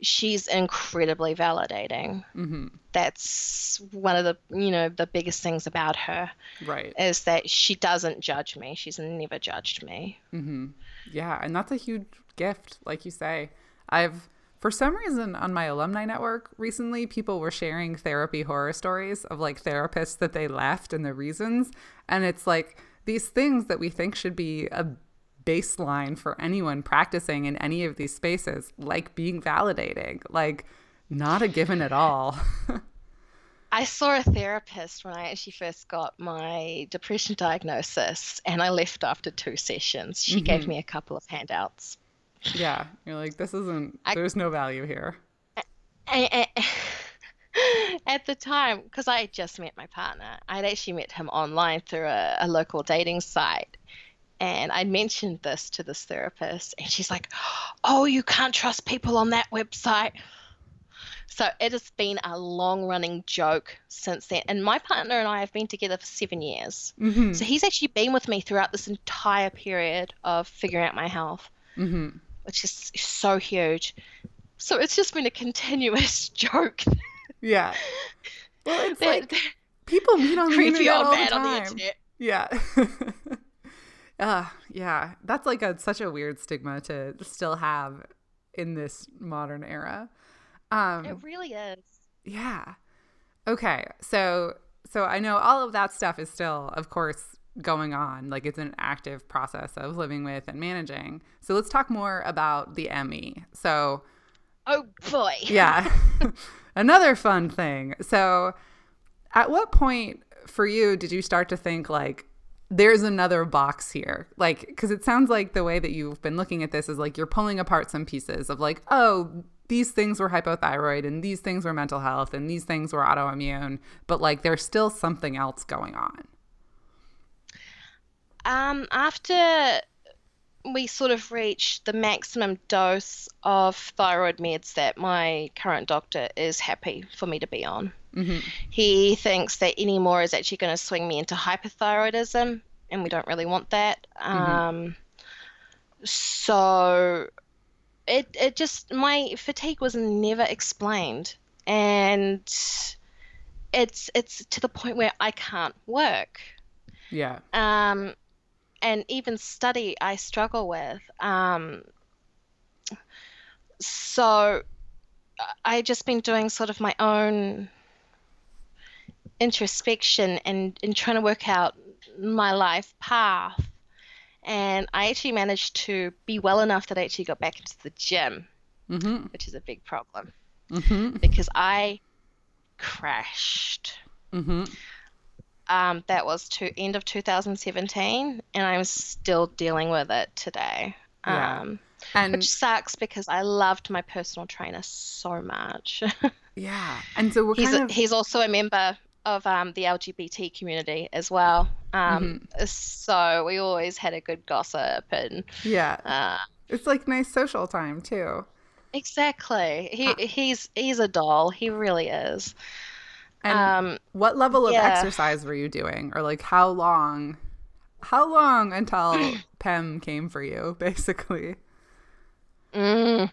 she's incredibly validating. hmm That's one of the you know the biggest things about her Right. is that she doesn't judge me. She's never judged me. Mm-hmm. Yeah, and that's a huge gift, like you say. I've, for some reason, on my alumni network recently, people were sharing therapy horror stories of like therapists that they left and the reasons. And it's like these things that we think should be a baseline for anyone practicing in any of these spaces, like being validating, like not a given at all. I saw a therapist when I actually first got my depression diagnosis, and I left after two sessions. She gave mm-hmm. me a couple of handouts. yeah, you're like, this isn't, I- there's no value here. And, and- at the time, because I had just met my partner, I'd actually met him online through a, a local dating site. And I mentioned this to this therapist, and she's like, Oh, you can't trust people on that website. So it has been a long running joke since then. And my partner and I have been together for seven years. Mm-hmm. So he's actually been with me throughout this entire period of figuring out my health, Mm-hmm. which is so huge. So it's just been a continuous joke. Yeah. Well, it's that- like people meet on the creepy internet old all the on the internet. Yeah. uh, yeah. That's like a such a weird stigma to still have in this modern era. Um It really is. yeah. Okay. So so I know all of that stuff is still of course going on. Like it's an active process of living with and managing. So let's talk more about the ME. So Oh boy. yeah. Another fun thing. So, at what point for you did you start to think like there's another box here? Like cuz it sounds like the way that you've been looking at this is like you're pulling apart some pieces of like, oh, these things were hypothyroid and these things were mental health and these things were autoimmune, but like there's still something else going on. Um, after we sort of reached the maximum dose of thyroid meds that my current doctor is happy for me to be on, Mhm. he thinks that any more is actually going to swing me into hypothyroidism, and we don't really want that. Um, so it it just my fatigue was never explained, and it's it's to the point where I can't work Yeah. um, and even study I struggle with. Um, so I just been doing sort of my own introspection and, and trying to work out my life path. And I actually managed to be well enough that I actually got back into the gym, Mhm. which is a big problem Mhm. because I crashed Mhm. um, that was to end of 2017, and I'm still dealing with it today. Yeah. Um, And which sucks because I loved my personal trainer so much. yeah. And so what he's kind of he's also a member of um, the LGBT community as well. Um, Mm-hmm. So we always had a good gossip and yeah. uh, It's like nice social time too. exactly. He Uh, he's he's a doll. He really is. And Um, what level of yeah. exercise were you doing? Or like how long how long until PEM came for you, basically? Mm.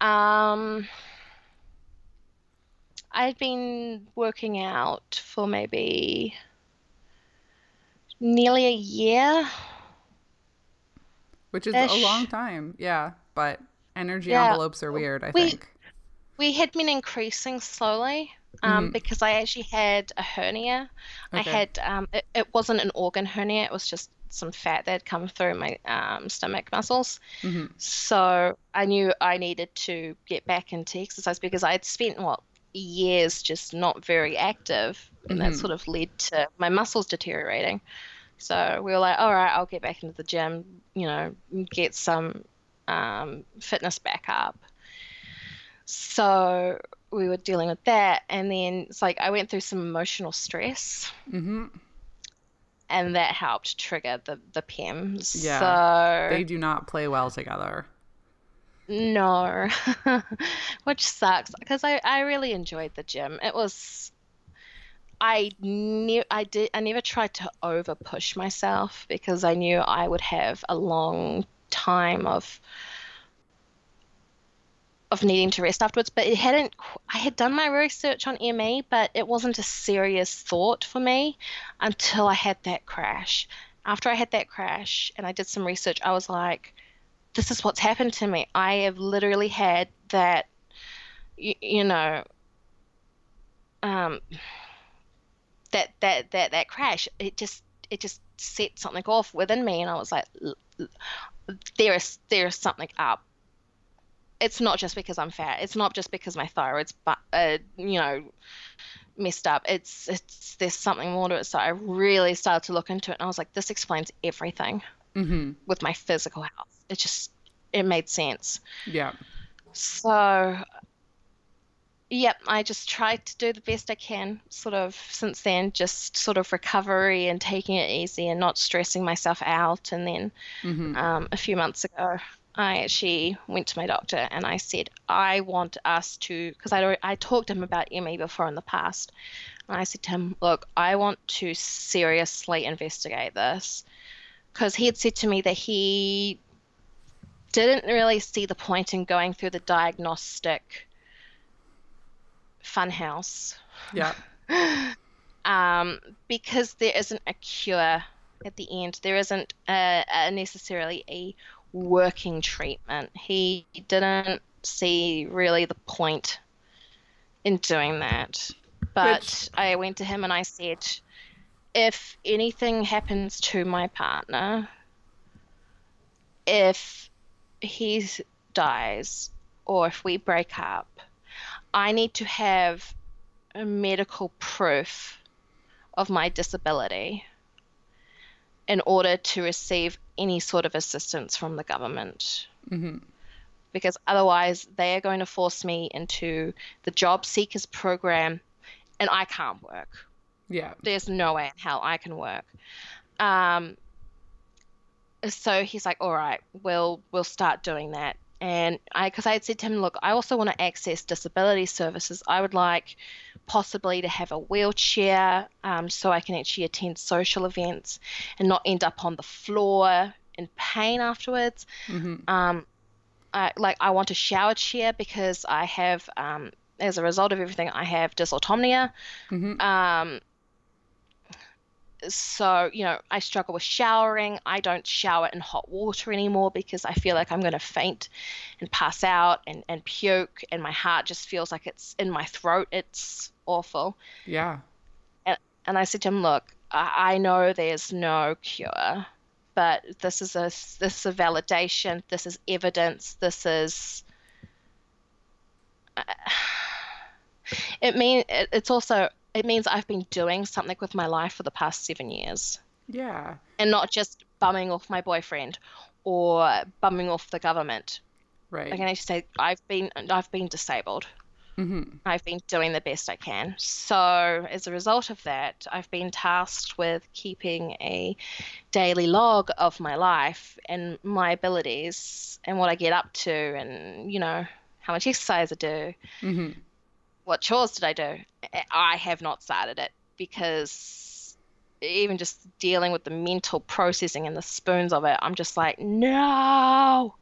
Um, I'd been working out for maybe nearly a year. Which is a long time. Yeah. But energy Yeah. envelopes are weird, I We- think. We had been increasing slowly um, Mhm. because I actually had a hernia. I had, um, it, it wasn't an organ hernia, it was just some fat that had come through my um, stomach muscles. Mhm. So I knew I needed to get back into exercise because I had spent what years just not very active, and that Mhm. sort of led to my muscles deteriorating. So we were like, all right, I'll get back into the gym, you know, get some um, fitness back up. So we were dealing with that, and then it's like I went through some emotional stress, Mhm. and that helped trigger the the PEMs. Yeah. So They do not play well together. No, which sucks because I, I really enjoyed the gym. It was, I knew I did I never tried to over push myself because I knew I would have a long time of of needing to rest afterwards. But it hadn't. I had done my research on ME, but it wasn't a serious thought for me until I had that crash. After I had that crash and I did some research, I was like this is what's happened to me. I have literally had that, you, you know, um, that that that that crash. It just it just set something off within me, and I was like, "L- l- there is there is something up. It's not just because I'm fat. It's not just because my thyroid's but uh, you know messed up. It's it's there's something more to it. So I really started to look into it, and I was like, this explains everything Mhm. with my physical health. It just it made sense. Yeah. So yep, I just tried to do the best I can sort of since then, just sort of recovery and taking it easy and not stressing myself out and then Mhm. um, a few months ago I actually went to my doctor and I said, I want us to, because I, I talked to him about ME before in the past. And I said to him, Look, I want to seriously investigate this. Because he had said to me that he didn't really see the point in going through the diagnostic funhouse. Yeah. um, because there isn't a cure at the end. There isn't a, a necessarily a working treatment. He didn't see really the point in doing that. But Which... I went to him and I said, if anything happens to my partner, if he dies or if we break up, I need to have a medical proof of my disability in order to receive any sort of assistance from the government. Mm-hmm. Because otherwise, they are going to force me into the job seekers program, and I can't work. Yeah. There's no way in hell I can work. Um, so he's like, all right, we'll we'll start doing that and I because I had said to him, look, I also want to access disability services. I would like possibly to have a wheelchair um, so I can actually attend social events and not end up on the floor in pain afterwards. Mm-hmm. Um, I, like I want a shower chair because I have, um, as a result of everything, I have dysautonomia. Mm-hmm. Um, so you know i struggle with showering. I don't shower in hot water anymore because i feel like i'm going to faint and pass out and, and puke and my heart just feels like it's in my throat. It's awful. Yeah. And, and i said to him look I, I know there's no cure but this is a this is a validation. This is evidence. This is uh, it mean it, it's also it means I've been doing something with my life for the past seven years. Yeah. And not just bumming off my boyfriend or bumming off the government. Right. Like I can actually say I've been I've been disabled. Mm-hmm. I've been doing the best I can. So as a result of that, I've been tasked with keeping a daily log of my life and my abilities and what I get up to, and you know how much exercise I do. Mm-hmm what chores did I do? I have not started it because even just dealing with the mental processing and the spoons of it, I'm just like, no.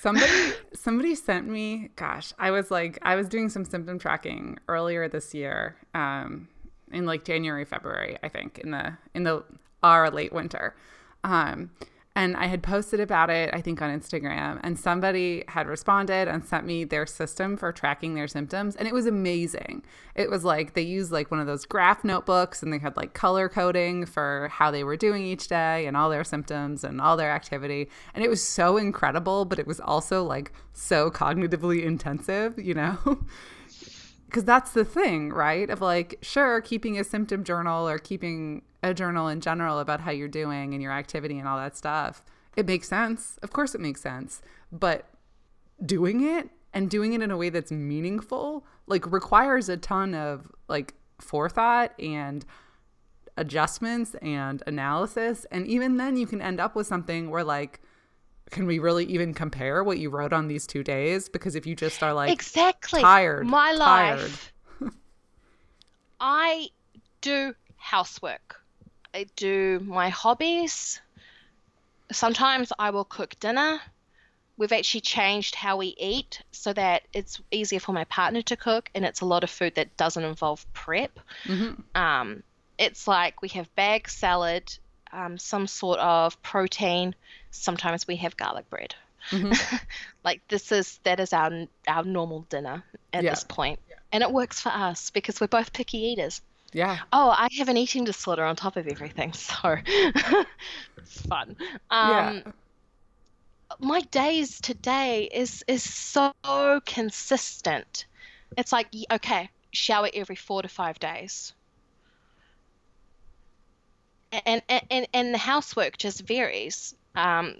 Somebody somebody sent me, gosh, I was like I was doing some symptom tracking earlier this year, um, in like January, February, I think, in the in the our late winter. Um, and I had posted about it, I think, on Instagram, and somebody had responded and sent me their system for tracking their symptoms. And it was amazing. It was like they used like one of those graph notebooks and they had like color coding for how they were doing each day and all their symptoms and all their activity. And it was so incredible, but it was also like so cognitively intensive, you know? Because that's the thing, right? Of like, sure, keeping a symptom journal or keeping a journal in general about how you're doing and your activity and all that stuff, it makes sense. Of course, it makes sense. But doing it and doing it in a way that's meaningful, like, requires a ton of like forethought and adjustments and analysis. And even then, you can end up with something where, like, can we really even compare what you wrote on these two days? Because if you just are like exactly tired, my tired. life, I do housework. I do my hobbies. Sometimes I will cook dinner. We've actually changed how we eat so that it's easier for my partner to cook, and it's a lot of food that doesn't involve prep. Mm-hmm. Um, it's like we have bag salad, um, some sort of protein. Sometimes we have garlic bread. Mm-hmm. like this is that is our our normal dinner at Yeah. this point, and it works for us because we're both picky eaters. Yeah. Oh, I have an eating disorder on top of everything, so it's fun. Um, yeah. my days today is is so consistent. It's like okay, shower every four to five days. And and and, the housework just varies. Um,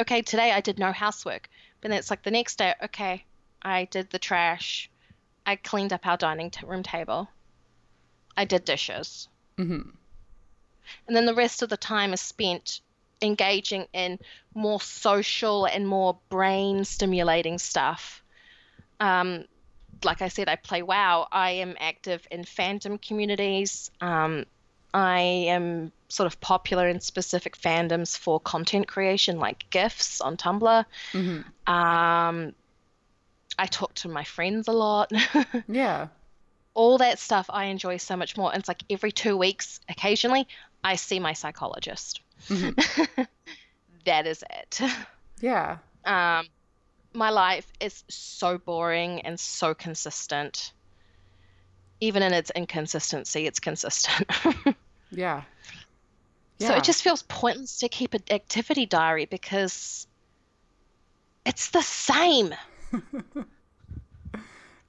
okay, today I did no housework, but then it's like the next day. Okay, I did the trash. I cleaned up our dining t- room table. I did dishes. Mm-hmm. And then the rest of the time is spent engaging in more social and more brain stimulating stuff. Um, like I said, I play WoW. I am active in fandom communities. Um, I am sort of popular in specific fandoms for content creation, like GIFs on Tumblr. Mm-hmm. Um, I talk to my friends a lot. Yeah. All that stuff I enjoy so much more. And it's like every two weeks, occasionally, I see my psychologist. Mhm. that is it. Yeah. Um, my life is so boring and so consistent. Even in its inconsistency, it's consistent. Yeah. So it just feels pointless to keep an activity diary because it's the same.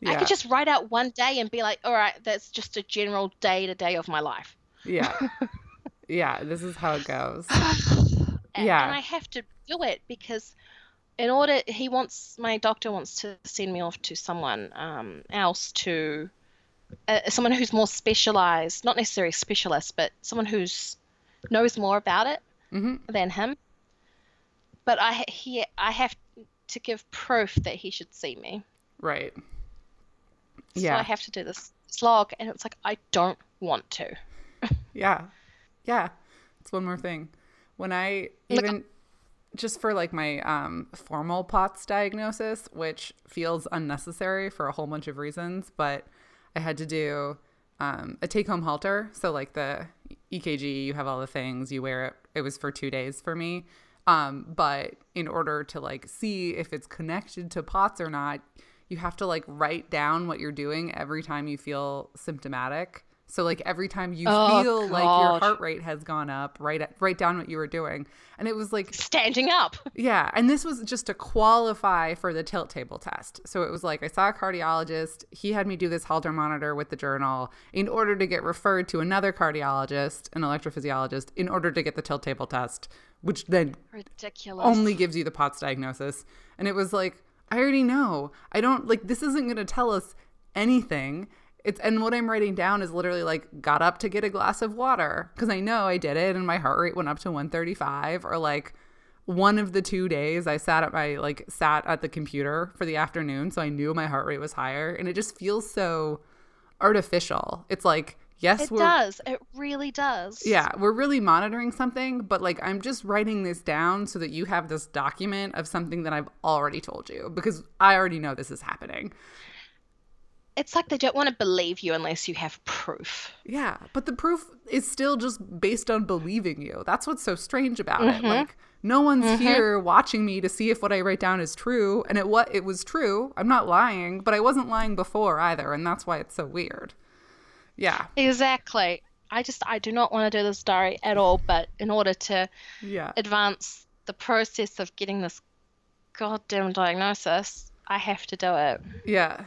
I could just write out one day and be like, all right, that's just a general day to day of my life. Yeah. yeah. This is how it goes. A- Yeah. And I have to do it because in order, he wants, my doctor wants to send me off to someone um, else to, uh, someone who's more specialized, not necessarily specialist, but someone who's knows more about it hmm than him. But I he I have to give proof that he should see me. Right. So Yeah. I have to do this slog, and it's like I don't want to. Yeah. Yeah. It's one more thing. When I Look- even just for like my um formal POTS diagnosis, which feels unnecessary for a whole bunch of reasons, but I had to do um, a take home Holter. So like the EKG, you have all the things, you wear it. It was for two days for me. Um, but in order to like see if it's connected to POTS or not, you have to like write down what you're doing every time you feel symptomatic. So like every time you Oh, feel like your heart rate has gone up, write write down what you were doing. And it was like Standing up. yeah, and this was just to qualify for the tilt table test. So it was like I saw a cardiologist. He had me do this Holter monitor with the journal in order to get referred to another cardiologist, an electrophysiologist, in order to get the tilt table test, which then Ridiculous. only gives you the POTS diagnosis. And it was like, I already know. I don't like this isn't going to tell us anything. It's and what I'm writing down is literally like got up to get a glass of water because I know I did it and my heart rate went up to 135 or like one of the two days I sat at my like sat at the computer for the afternoon so I knew my heart rate was higher and it just feels so artificial. It's like yes it does. It really does. yeah, we're really monitoring something, but like I'm just writing this down so that you have this document of something that I've already told you because I already know this is happening. It's like they don't want to believe you unless you have proof. Yeah, but the proof is still just based on believing you. That's what's so strange about it. Mm-hmm. Like no one's mm-hmm. here watching me to see if what I write down is true, and it what it was true. I'm not lying, but I wasn't lying before either, and that's why it's so weird. Yeah. Exactly. I just I do not want to do this diary at all, but in order to Yeah. advance the process of getting this goddamn diagnosis, I have to do it. Yeah.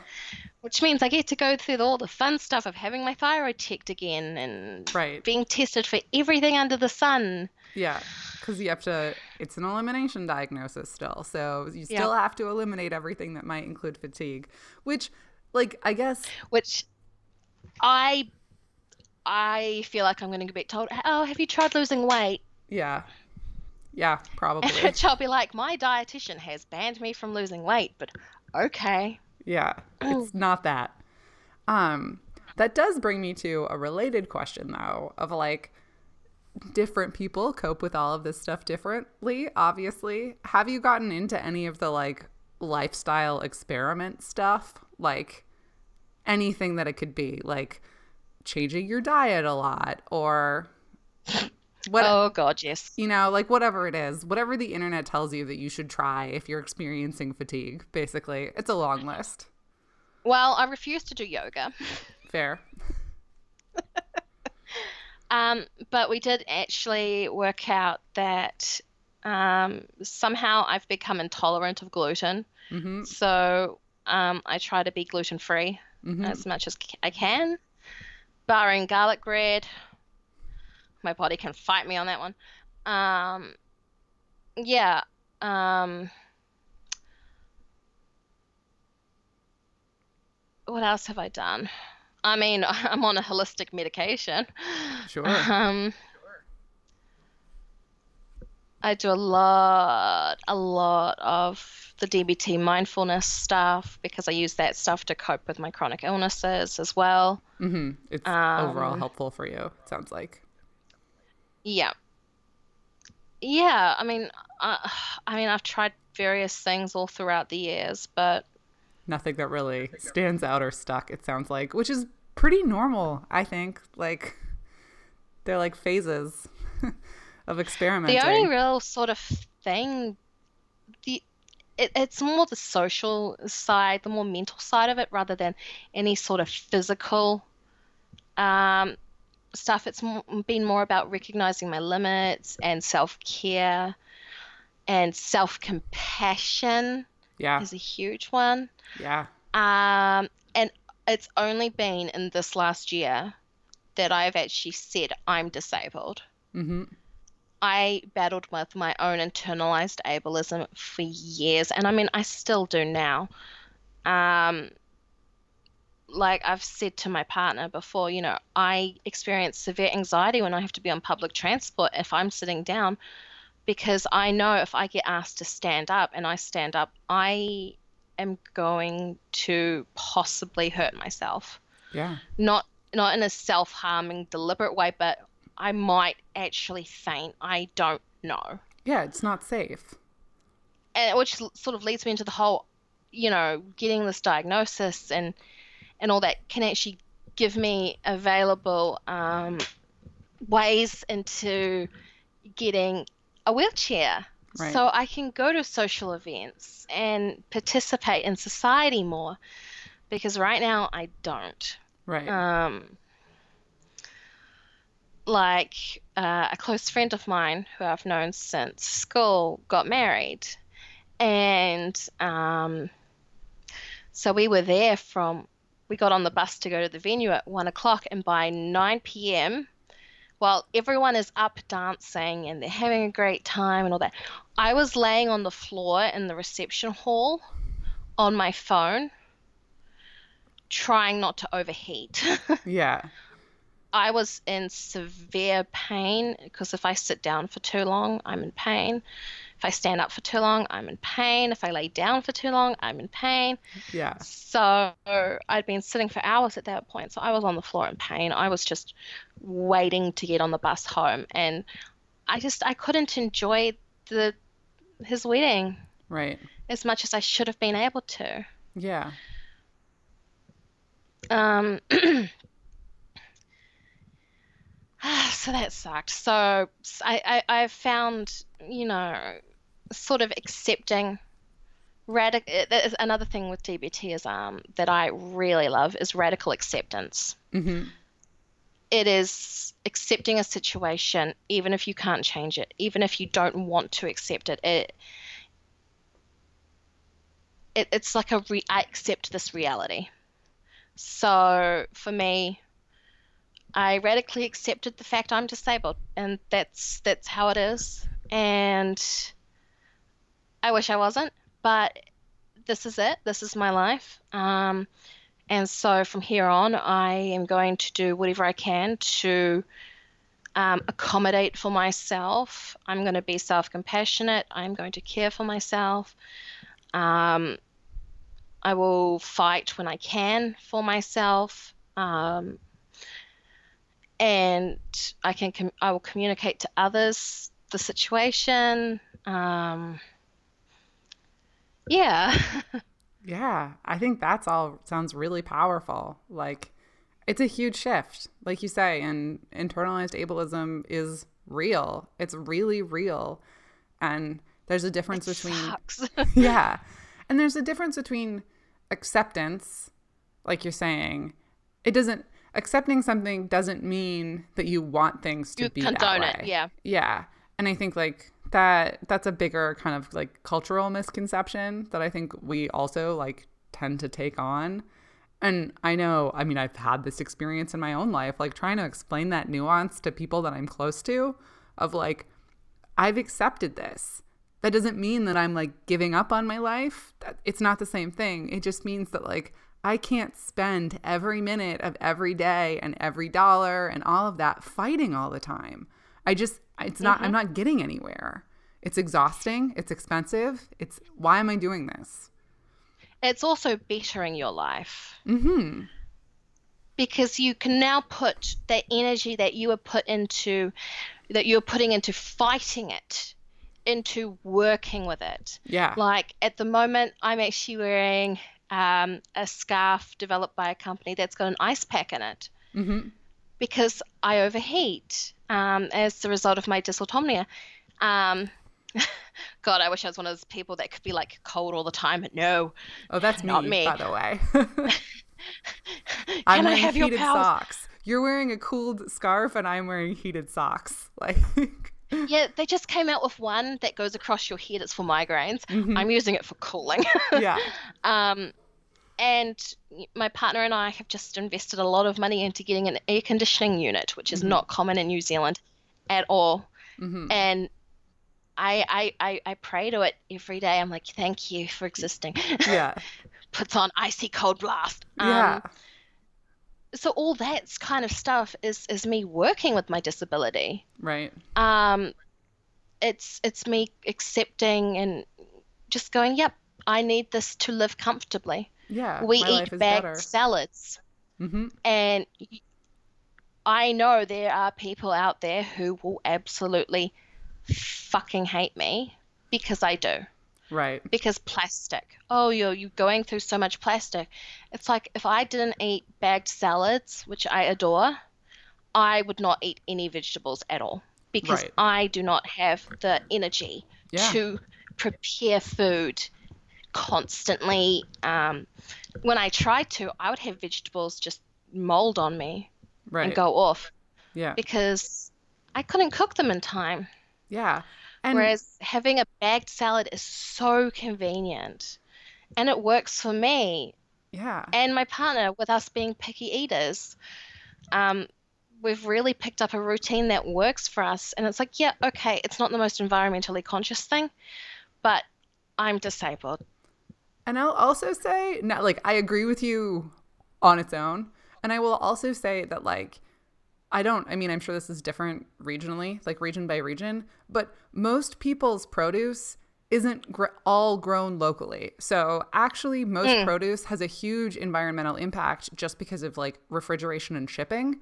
Which means I get to go through all the fun stuff of having my thyroid checked again and Right. being tested for everything under the sun. Yeah, because you have to. It's an elimination diagnosis still, so you Yeah. still have to eliminate everything that might include fatigue. Which, like, I guess, Which I I feel like I'm going to get told, "Oh, have you tried losing weight?" yeah, yeah, probably, Which I'll be like, "My dietitian has banned me from losing weight," but okay. Yeah. It's not that. Um, that does bring me to a related question though, of like, different people cope with all of this stuff differently. Obviously, have you gotten into any of the like lifestyle experiment stuff, like? anything that it could be, like changing your diet a lot or what Oh god, yes. you know, like whatever it is, whatever the internet tells you that you should try if you're experiencing fatigue, basically. It's a long list. Well, I refuse to do yoga. Fair. Um, but we did actually work out that um, somehow I've become intolerant of gluten. hmm So um, I try to be gluten free hmm as much as I can, barring garlic bread. My body can fight me on that one. Um, yeah. Um, what else have I done? I mean, I'm on a holistic medication. Sure. Um, sure. I do a lot, a lot of the DBT mindfulness stuff because I use that stuff to cope with my chronic illnesses as well. Mm-hmm. It's um, overall helpful for you, it sounds like. Yeah. Yeah, I mean, uh, I mean, I've tried various things all throughout the years, but nothing that really stands out or stuck. It sounds like, which is pretty normal, I think. Like they're like phases of experimenting. The only real sort of thing, the it, it's more the social side, the more mental side of it, rather than any sort of physical um, stuff. It's been more about recognizing my limits and self care and self compassion. Yeah, is a huge one. Yeah. Um, and it's only been in this last year that I've actually said I'm disabled. Mm-hmm. I battled with my own internalized ableism for years, and I mean, I still do now. Um, like I've said to my partner before, you know, I experience severe anxiety when I have to be on public transport if I'm sitting down because I know if I get asked to stand up and I stand up, I am going to possibly hurt myself. Yeah. Not not in a self-harming deliberate way, but I might actually faint. I don't know. Yeah, it's not safe. And which sort of leads me into the whole, you know, getting this diagnosis and and all that can actually give me available um, ways into getting a wheelchair. Right. So I can go to social events and participate in society more because right now I don't. Right. Um, like uh, a close friend of mine who I've known since school got married, and um, so we were there from. We got on the bus to go to the venue at one o'clock, and by 9 p.m., while everyone is up dancing and they're having a great time and all that, I was laying on the floor in the reception hall on my phone trying not to overheat. yeah. I was in severe pain because if I sit down for too long, I'm in pain. If I stand up for too long, I'm in pain. If I lay down for too long, I'm in pain. Yeah. So I'd been sitting for hours at that point. So I was on the floor in pain. I was just waiting to get on the bus home. And I just, I couldn't enjoy the, his wedding. Right. As much as I should have been able to. Yeah. Um, so that sucked. So I, I, I found, you know, sort of accepting radical. Another thing with DBT is um that I really love is radical acceptance. Mm-hmm. It is accepting a situation even if you can't change it, even if you don't want to accept it. It, it it's like a re- I accept this reality. So for me, I radically accepted the fact I'm disabled, and that's that's how it is. And I wish I wasn't, but this is it. This is my life. Um, and so from here on, I am going to do whatever I can to um, accommodate for myself. I'm going to be self compassionate. I'm going to care for myself. Um, I will fight when I can for myself. Um, and I can com- I will communicate to others the situation. Um, yeah. yeah, I think that's all sounds really powerful. Like it's a huge shift, like you say, and internalized ableism is real. It's really real. And there's a difference it between Yeah. And there's a difference between acceptance, like you're saying, it doesn't accepting something doesn't mean that you want things to you be condone that way. it. Yeah. Yeah. And I think like that that's a bigger kind of like cultural misconception that I think we also like tend to take on. And I know, I mean, I've had this experience in my own life, like trying to explain that nuance to people that I'm close to of like, I've accepted this that doesn't mean that I'm like giving up on my life. It's not the same thing. It just means that like I can't spend every minute of every day and every dollar and all of that fighting all the time. I just it's not mm-hmm. I'm not getting anywhere. It's exhausting, it's expensive. It's why am I doing this? It's also bettering your life. Mhm. because you can now put that energy that you were put into that you're putting into fighting it into working with it Yeah. like at the moment i'm actually wearing um, a scarf developed by a company that's got an ice pack in it Mhm. Because i overheat um, as the result of my dysautonomia um, god i wish i was one of those people that could be like cold all the time but no Oh, that's me, Not me. by the way. can I'm i have your powers socks. You're wearing a cooled scarf and I'm wearing heated socks. Like Yeah, they just came out with one that goes across your head. It's for migraines. Mhm. I'm using it for cooling. yeah. um, and my partner and I have just invested a lot of money into getting an air conditioning unit, which is Mhm. not common in New Zealand at all. Mhm. And I, I, I, I pray to it every day. I'm like, thank you for existing. Yeah. Puts on icy cold blast. Um, Yeah. So all that kind of stuff is is me working with my disability. Right. um, it's it's me accepting and just going, yep, I need this to live comfortably. Yeah. we eat bagged better. salads, Mhm. and I know there are people out there who will absolutely fucking hate me because I do. Right. Because plastic. Oh, you're you going through so much plastic. It's like if I didn't eat bagged salads, which I adore, I would not eat any vegetables at all because Right. I do not have the energy Yeah. to prepare food constantly. Um, when I tried to, I would have vegetables just mold on me Right. and go off Yeah. because I couldn't cook them in time. Yeah. And Whereas having a bagged salad is so convenient and it works for me yeah. and my partner with us being picky eaters. Um, we've really picked up a routine that works for us. And it's like, yeah, okay, it's not the most environmentally conscious thing, but I'm disabled. And I'll also say, no, like, I agree with you on its own. And I will also say that, like, I don't, I mean, I'm sure this is different regionally, like region by region, but most people's produce isn't gr- all grown locally. So actually, most hmm. produce has a huge environmental impact just because of like refrigeration and shipping.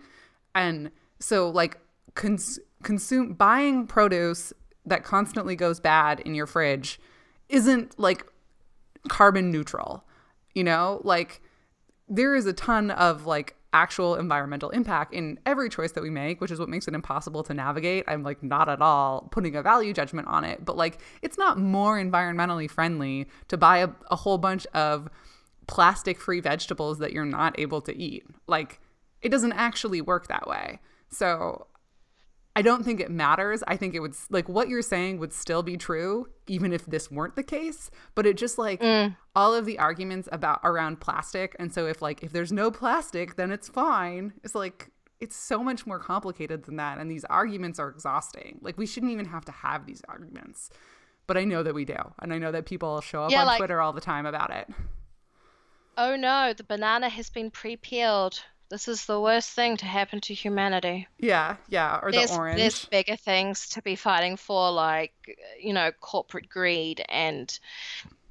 And so, like, cons- consume buying produce that constantly goes bad in your fridge isn't like carbon neutral. You know, like there is a ton of like actual environmental impact in every choice that we make, which is what makes it impossible to navigate. I'm like not at all putting a value judgment on it, but like it's not more environmentally friendly to buy a, a whole bunch of plastic free vegetables that you're not able to eat. Like it doesn't actually work that way. So I don't think it matters. I think it would like what you're saying would still be true even if this weren't the case, but it just like mm. all of the arguments about around plastic and so if like if there's no plastic then it's fine. It's like it's so much more complicated than that and these arguments are exhausting. Like we shouldn't even have to have these arguments. But I know that we do. And I know that people show up Yeah, on like- Twitter all the time about it. Oh no, the banana has been pre peeled. This is the worst thing to happen to humanity. Yeah, yeah, or there's, the orange. there's bigger things to be fighting for, like, you know, corporate greed and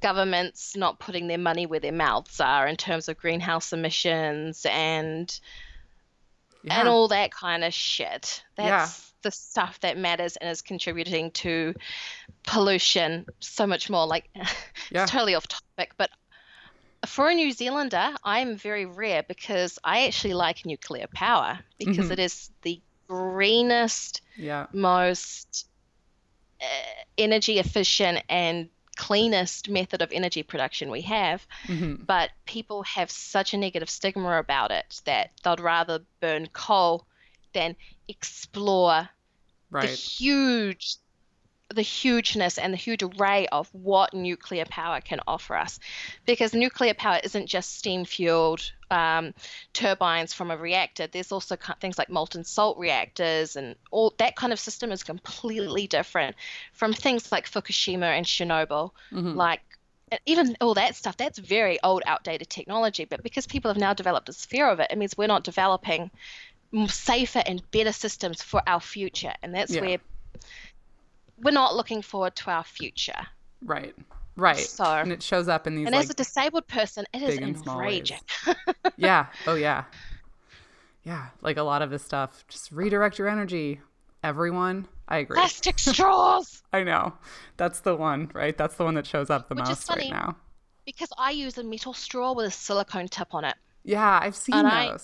governments not putting their money where their mouths are in terms of greenhouse emissions and yeah. and all that kind of shit. Yeah. That's the stuff that matters and is contributing to pollution so much more. Like, Yeah. it's totally off topic, but for a New Zealander, I'm very rare because I actually like nuclear power because Mhm. it is the greenest, yeah. most uh, energy efficient, and cleanest method of energy production we have hmm but people have such a negative stigma about it that they'd rather burn coal than explore the huge the hugeness and the huge array of what nuclear power can offer us. Because nuclear power isn't just steam fueled um, turbines from a reactor. There's also things like molten salt reactors and all that kind of system is completely different from things like fukushima and chernobyl. Mhm. like and even all that stuff that's very old outdated technology. But because people have now developed a sphere of it it means we're not developing safer and better systems for our future. And that's Yeah. where we're not looking forward to our future. Right. Right. So- and it shows up in these And like as a disabled person, it is big and small ways. enraging. yeah. Oh yeah. Yeah. Like a lot of this stuff. Just redirect your energy. Everyone. I agree. Plastic straws. I know. That's the one, right? That's the one that shows up the Which is most right now. Because I use a metal straw with a silicone tip on it. Yeah, I've seen And I,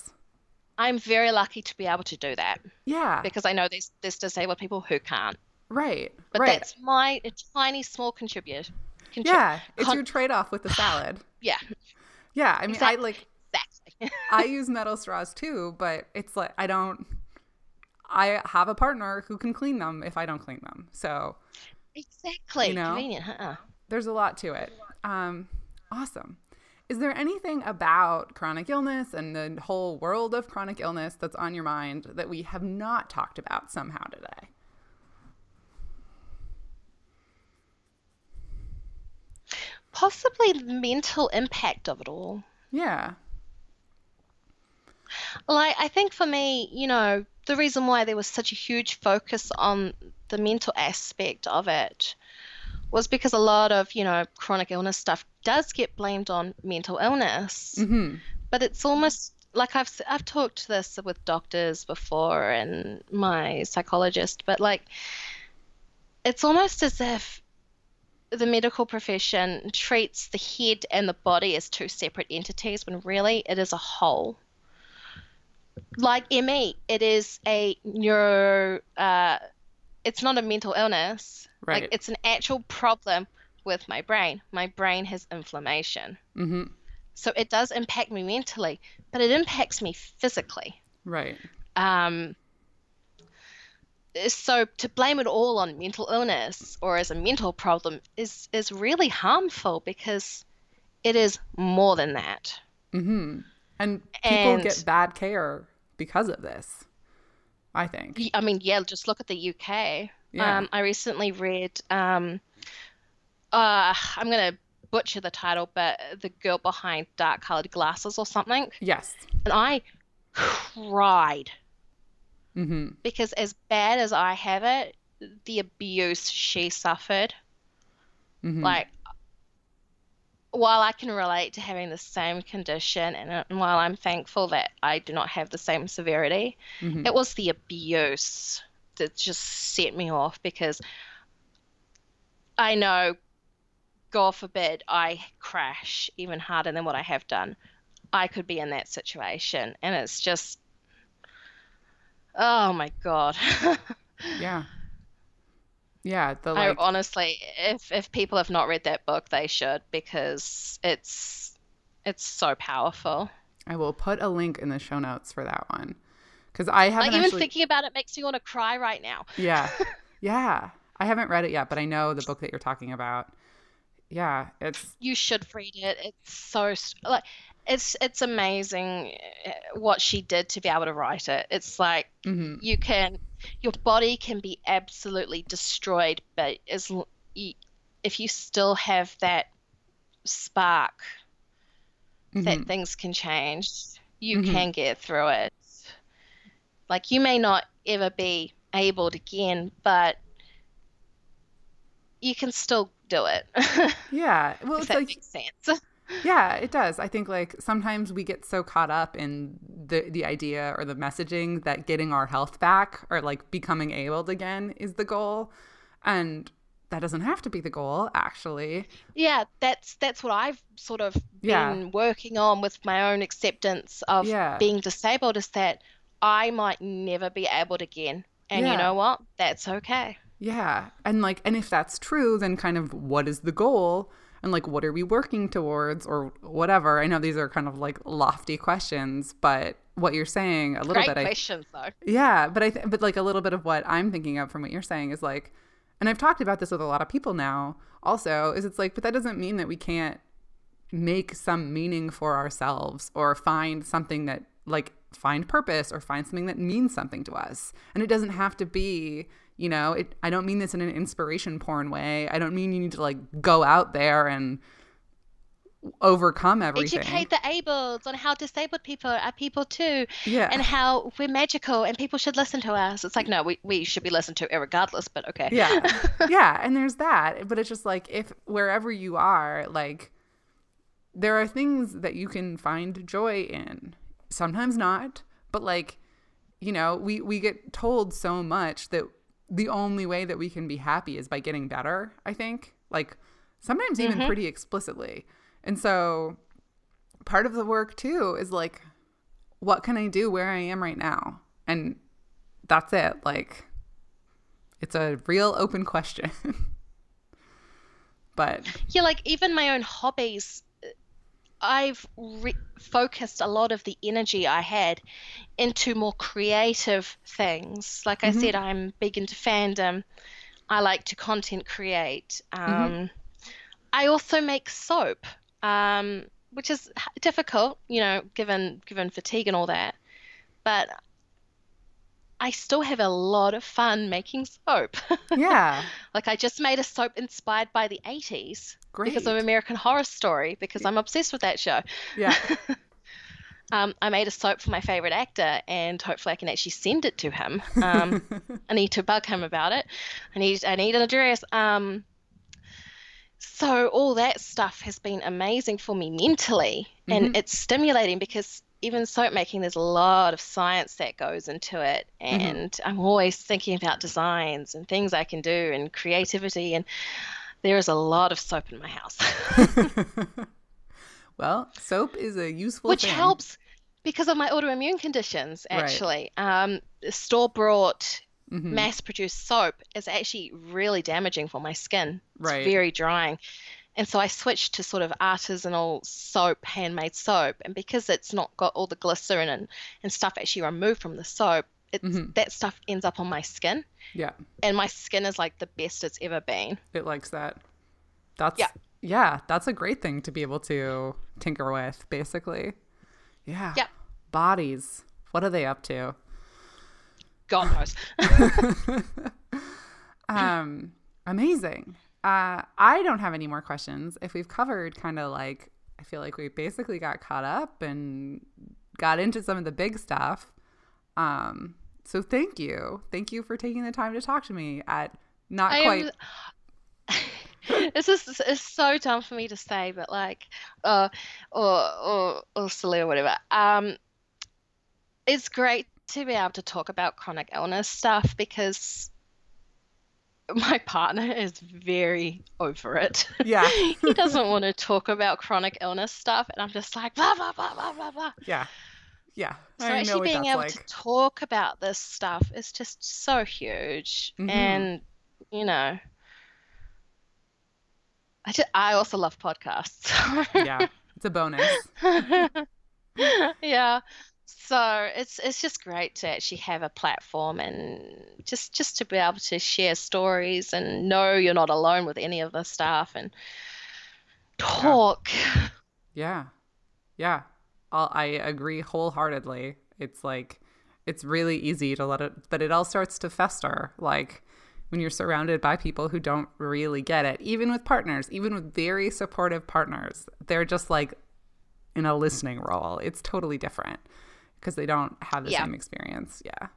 I'm very lucky to be able to do that yeah. because I know there's there's disabled people who can't. Right. But right. that's my a tiny small contribute. Contrib- yeah. It's con- your trade off with the salad. yeah, Yeah. I mean, I like exactly. I use metal straws too, but it's like I don't. I have a partner who can clean them if I don't clean them. So exactly. You know? Convenient, huh? there's a lot to it. Um, awesome. Is there anything about chronic illness and the whole world of chronic illness that's on your mind that we have not talked about somehow today? Possibly the mental impact of it all. Yeah. Like, I think for me, you know, the reason why there was such a huge focus on the mental aspect of it was because a lot of, you know, chronic illness stuff does get blamed on mental illness. hmm But it's almost like I've I've talked this with doctors before and my psychologist, but like it's almost as if the medical profession treats the head and the body as two separate entities when really it is a whole. Like ME, it is a neuro. Uh, it's not a mental illness. Right. Like it's an actual problem with my brain. My brain has inflammation. hmm So it does impact me mentally, but it impacts me physically. Right. Um, so to blame it all on mental illness or as a mental problem is is really harmful because it is more than that. hmm And people And- get bad care because of this. I think. I mean, yeah, just look at the UK. Yeah. Um, I recently read. Um, uh, I'm gonna butcher the title, but the girl behind dark colored glasses or something, Yes. and I cried hmm because as bad as I have it, the abuse she suffered, hmm like while I can relate to having the same condition and, uh, and while I'm thankful that I do not have the same severity, hmm it was the abuse that just set me off because I know, God forbid, I crash even harder than what I have done. I could be in that situation, and it's just, oh my God. Yeah. Yeah. The I honestly, if if people have not read that book, they should because it's it's so powerful. I will put a link in the show notes for that one because I haven't Like even actually. thinking about it makes me want to cry right now. Yeah. Yeah. I haven't read it yet, but I know the book that you're talking about. Yeah, it's You should read it. It's so like it's it's amazing uh, what she did to be able to write it. It's like mhm, you can your body can be absolutely destroyed, but as if you still have that spark that mhm. things can change, you Mhm. can get through it. Like you may not ever be able to again, but you can still do it. yeah. Well, if it's that like makes sense. yeah, it does. I think like sometimes we get so caught up in the the idea or the messaging that getting our health back or like becoming able again is the goal, and that doesn't have to be the goal actually. Yeah, that's that's what I've sort of Yeah. been working on with my own acceptance of Yeah. being disabled is that I might never be able to again. And Yeah. you know what? That's okay. Yeah. And like, and if that's true, then kind of what is the goal? And like, what are we working towards or whatever? I know these are kind of like lofty questions, but what you're saying a little Great bit, I, questions though. yeah, but I, th- but like a little bit of what I'm thinking of from what you're saying is like, and I've talked about this with a lot of people now also, is it's like, but that doesn't mean that we can't make some meaning for ourselves or find something that like find purpose or find something that means something to us and it doesn't have to be you know it i don't mean this in an inspiration porn way i don't mean you need to like go out there and overcome everything. Educate the abled on how disabled people are people too. Yeah. And how we're magical and people should listen to us. It's like, no, we, we should be listened to regardless, but okay. Yeah. yeah. And there's that. But it's just like if wherever you are, like there are things that you can find joy in. Sometimes not, but like, you know, we, we get told so much that the only way that we can be happy is by getting better, I think. Like sometimes even mm-hmm. pretty explicitly. And so part of the work too is like, what can I do where I am right now? And that's it. Like, it's a real open question. but Yeah, like even my own hobbies, I've re- focused a lot of the energy I had into more creative things. Like I said, I'm big into fandom. I like to content create. Um, I also make soap, um, which is difficult, you know, given given fatigue and all that. But I still have a lot of fun making soap. yeah, Like I just made a soap inspired by the 80s because of American Horror Story because I'm obsessed with that show. yeah, Um, I made a soap for my favorite actor and hopefully I can actually send it to him. Um, I need to bug him about it. I need I need an address. Um, so all that stuff has been amazing for me mentally and it's stimulating because even soap making there's a lot of science that goes into it and I'm always thinking about designs and things I can do and creativity and there is a lot of soap in my house. well, soap is a useful which thing. helps because of my autoimmune conditions Right. actually um, store bought Mhm. mass produced soap is actually really damaging for my skin it's Right. very drying and so i switched to sort of artisanal soap handmade soap and because it's not got all the glycerin and, and stuff actually removed from the soap it's, Mhm. that stuff ends up on my skin Yeah, and my skin is like the best it's ever been it likes that. That's Yeah. yeah, that's a great thing to be able to tinker with, basically. Yeah. Yep. Bodies. What are they up to? god knows Um, amazing. Uh, I don't have any more questions. If we've covered kind of like, I feel like we basically got caught up and got into some of the big stuff. Um, so thank you. Thank you for taking the time to talk to me at not I quite. am. this is is so dumb for me to say, but like, uh, or or or silly or whatever. Um, it's great to be able to talk about chronic illness stuff because my partner is very over it. Yeah. he doesn't want to talk about chronic illness stuff, and I'm just like blah blah blah blah blah blah. Yeah. Yeah. So I actually being able like. to talk about this stuff is just so huge, Mhm. and you know, I just, I also love podcasts. yeah. It's a bonus. yeah. So it's it's just great to actually have a platform and just just to be able to share stories and know you're not alone with any of the stuff and talk. Yeah. Yeah. I'll, I agree wholeheartedly. It's like, it's really easy to let it, but it all starts to fester. Like when you're surrounded by people who don't really get it, even with partners, even with very supportive partners, they're just like in a listening role. It's totally different because they don't have the Yeah. same experience. Yeah.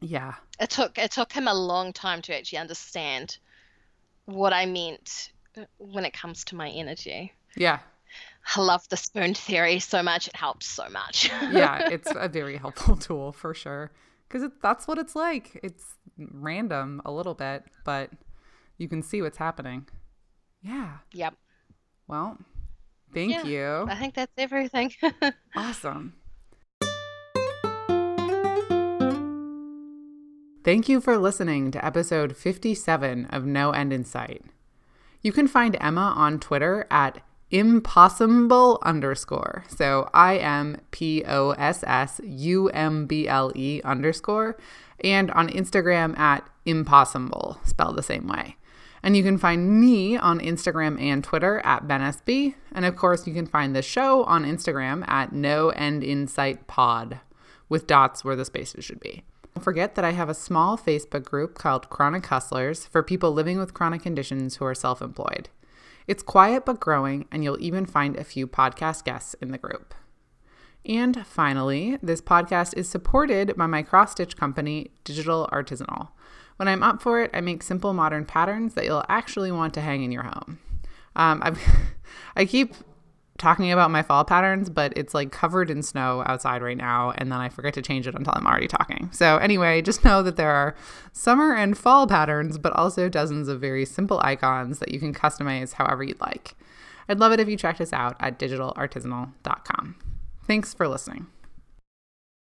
Yeah. It took it took him a long time to actually understand what I meant uh, when it comes to my energy. Yeah. I love the spoon theory so much. It helps so much. yeah, it's a very helpful tool for sure. Because that's what it's like. It's random a little bit, but you can see what's happening. Yeah. Yep. Well, thank Yeah. you. I think that's everything. Awesome. Thank you for listening to episode 57 of No End in Sight. You can find Emma on Twitter at impossumble underscore. So I M P O S S U M B L E underscore, and on Instagram at impossumble, spelled the same way. And you can find me on Instagram and Twitter at BennessB. And of course, you can find the show on Instagram at No End Insight Pod, with dots where the spaces should be. Forget that I have a small Facebook group called Chronic Hustlers for people living with chronic conditions who are self employed. It's quiet but growing, and you'll even find a few podcast guests in the group. And finally, this podcast is supported by my cross stitch company, Digital Artisanal. When I'm up for it, I make simple modern patterns that you'll actually want to hang in your home. Um, I've, I keep talking about my fall patterns, but it's like covered in snow outside right now, and then I forget to change it until I'm already talking. So, anyway, just know that there are summer and fall patterns, but also dozens of very simple icons that you can customize however you'd like. I'd love it if you checked us out at digitalartisanal.com. Thanks for listening.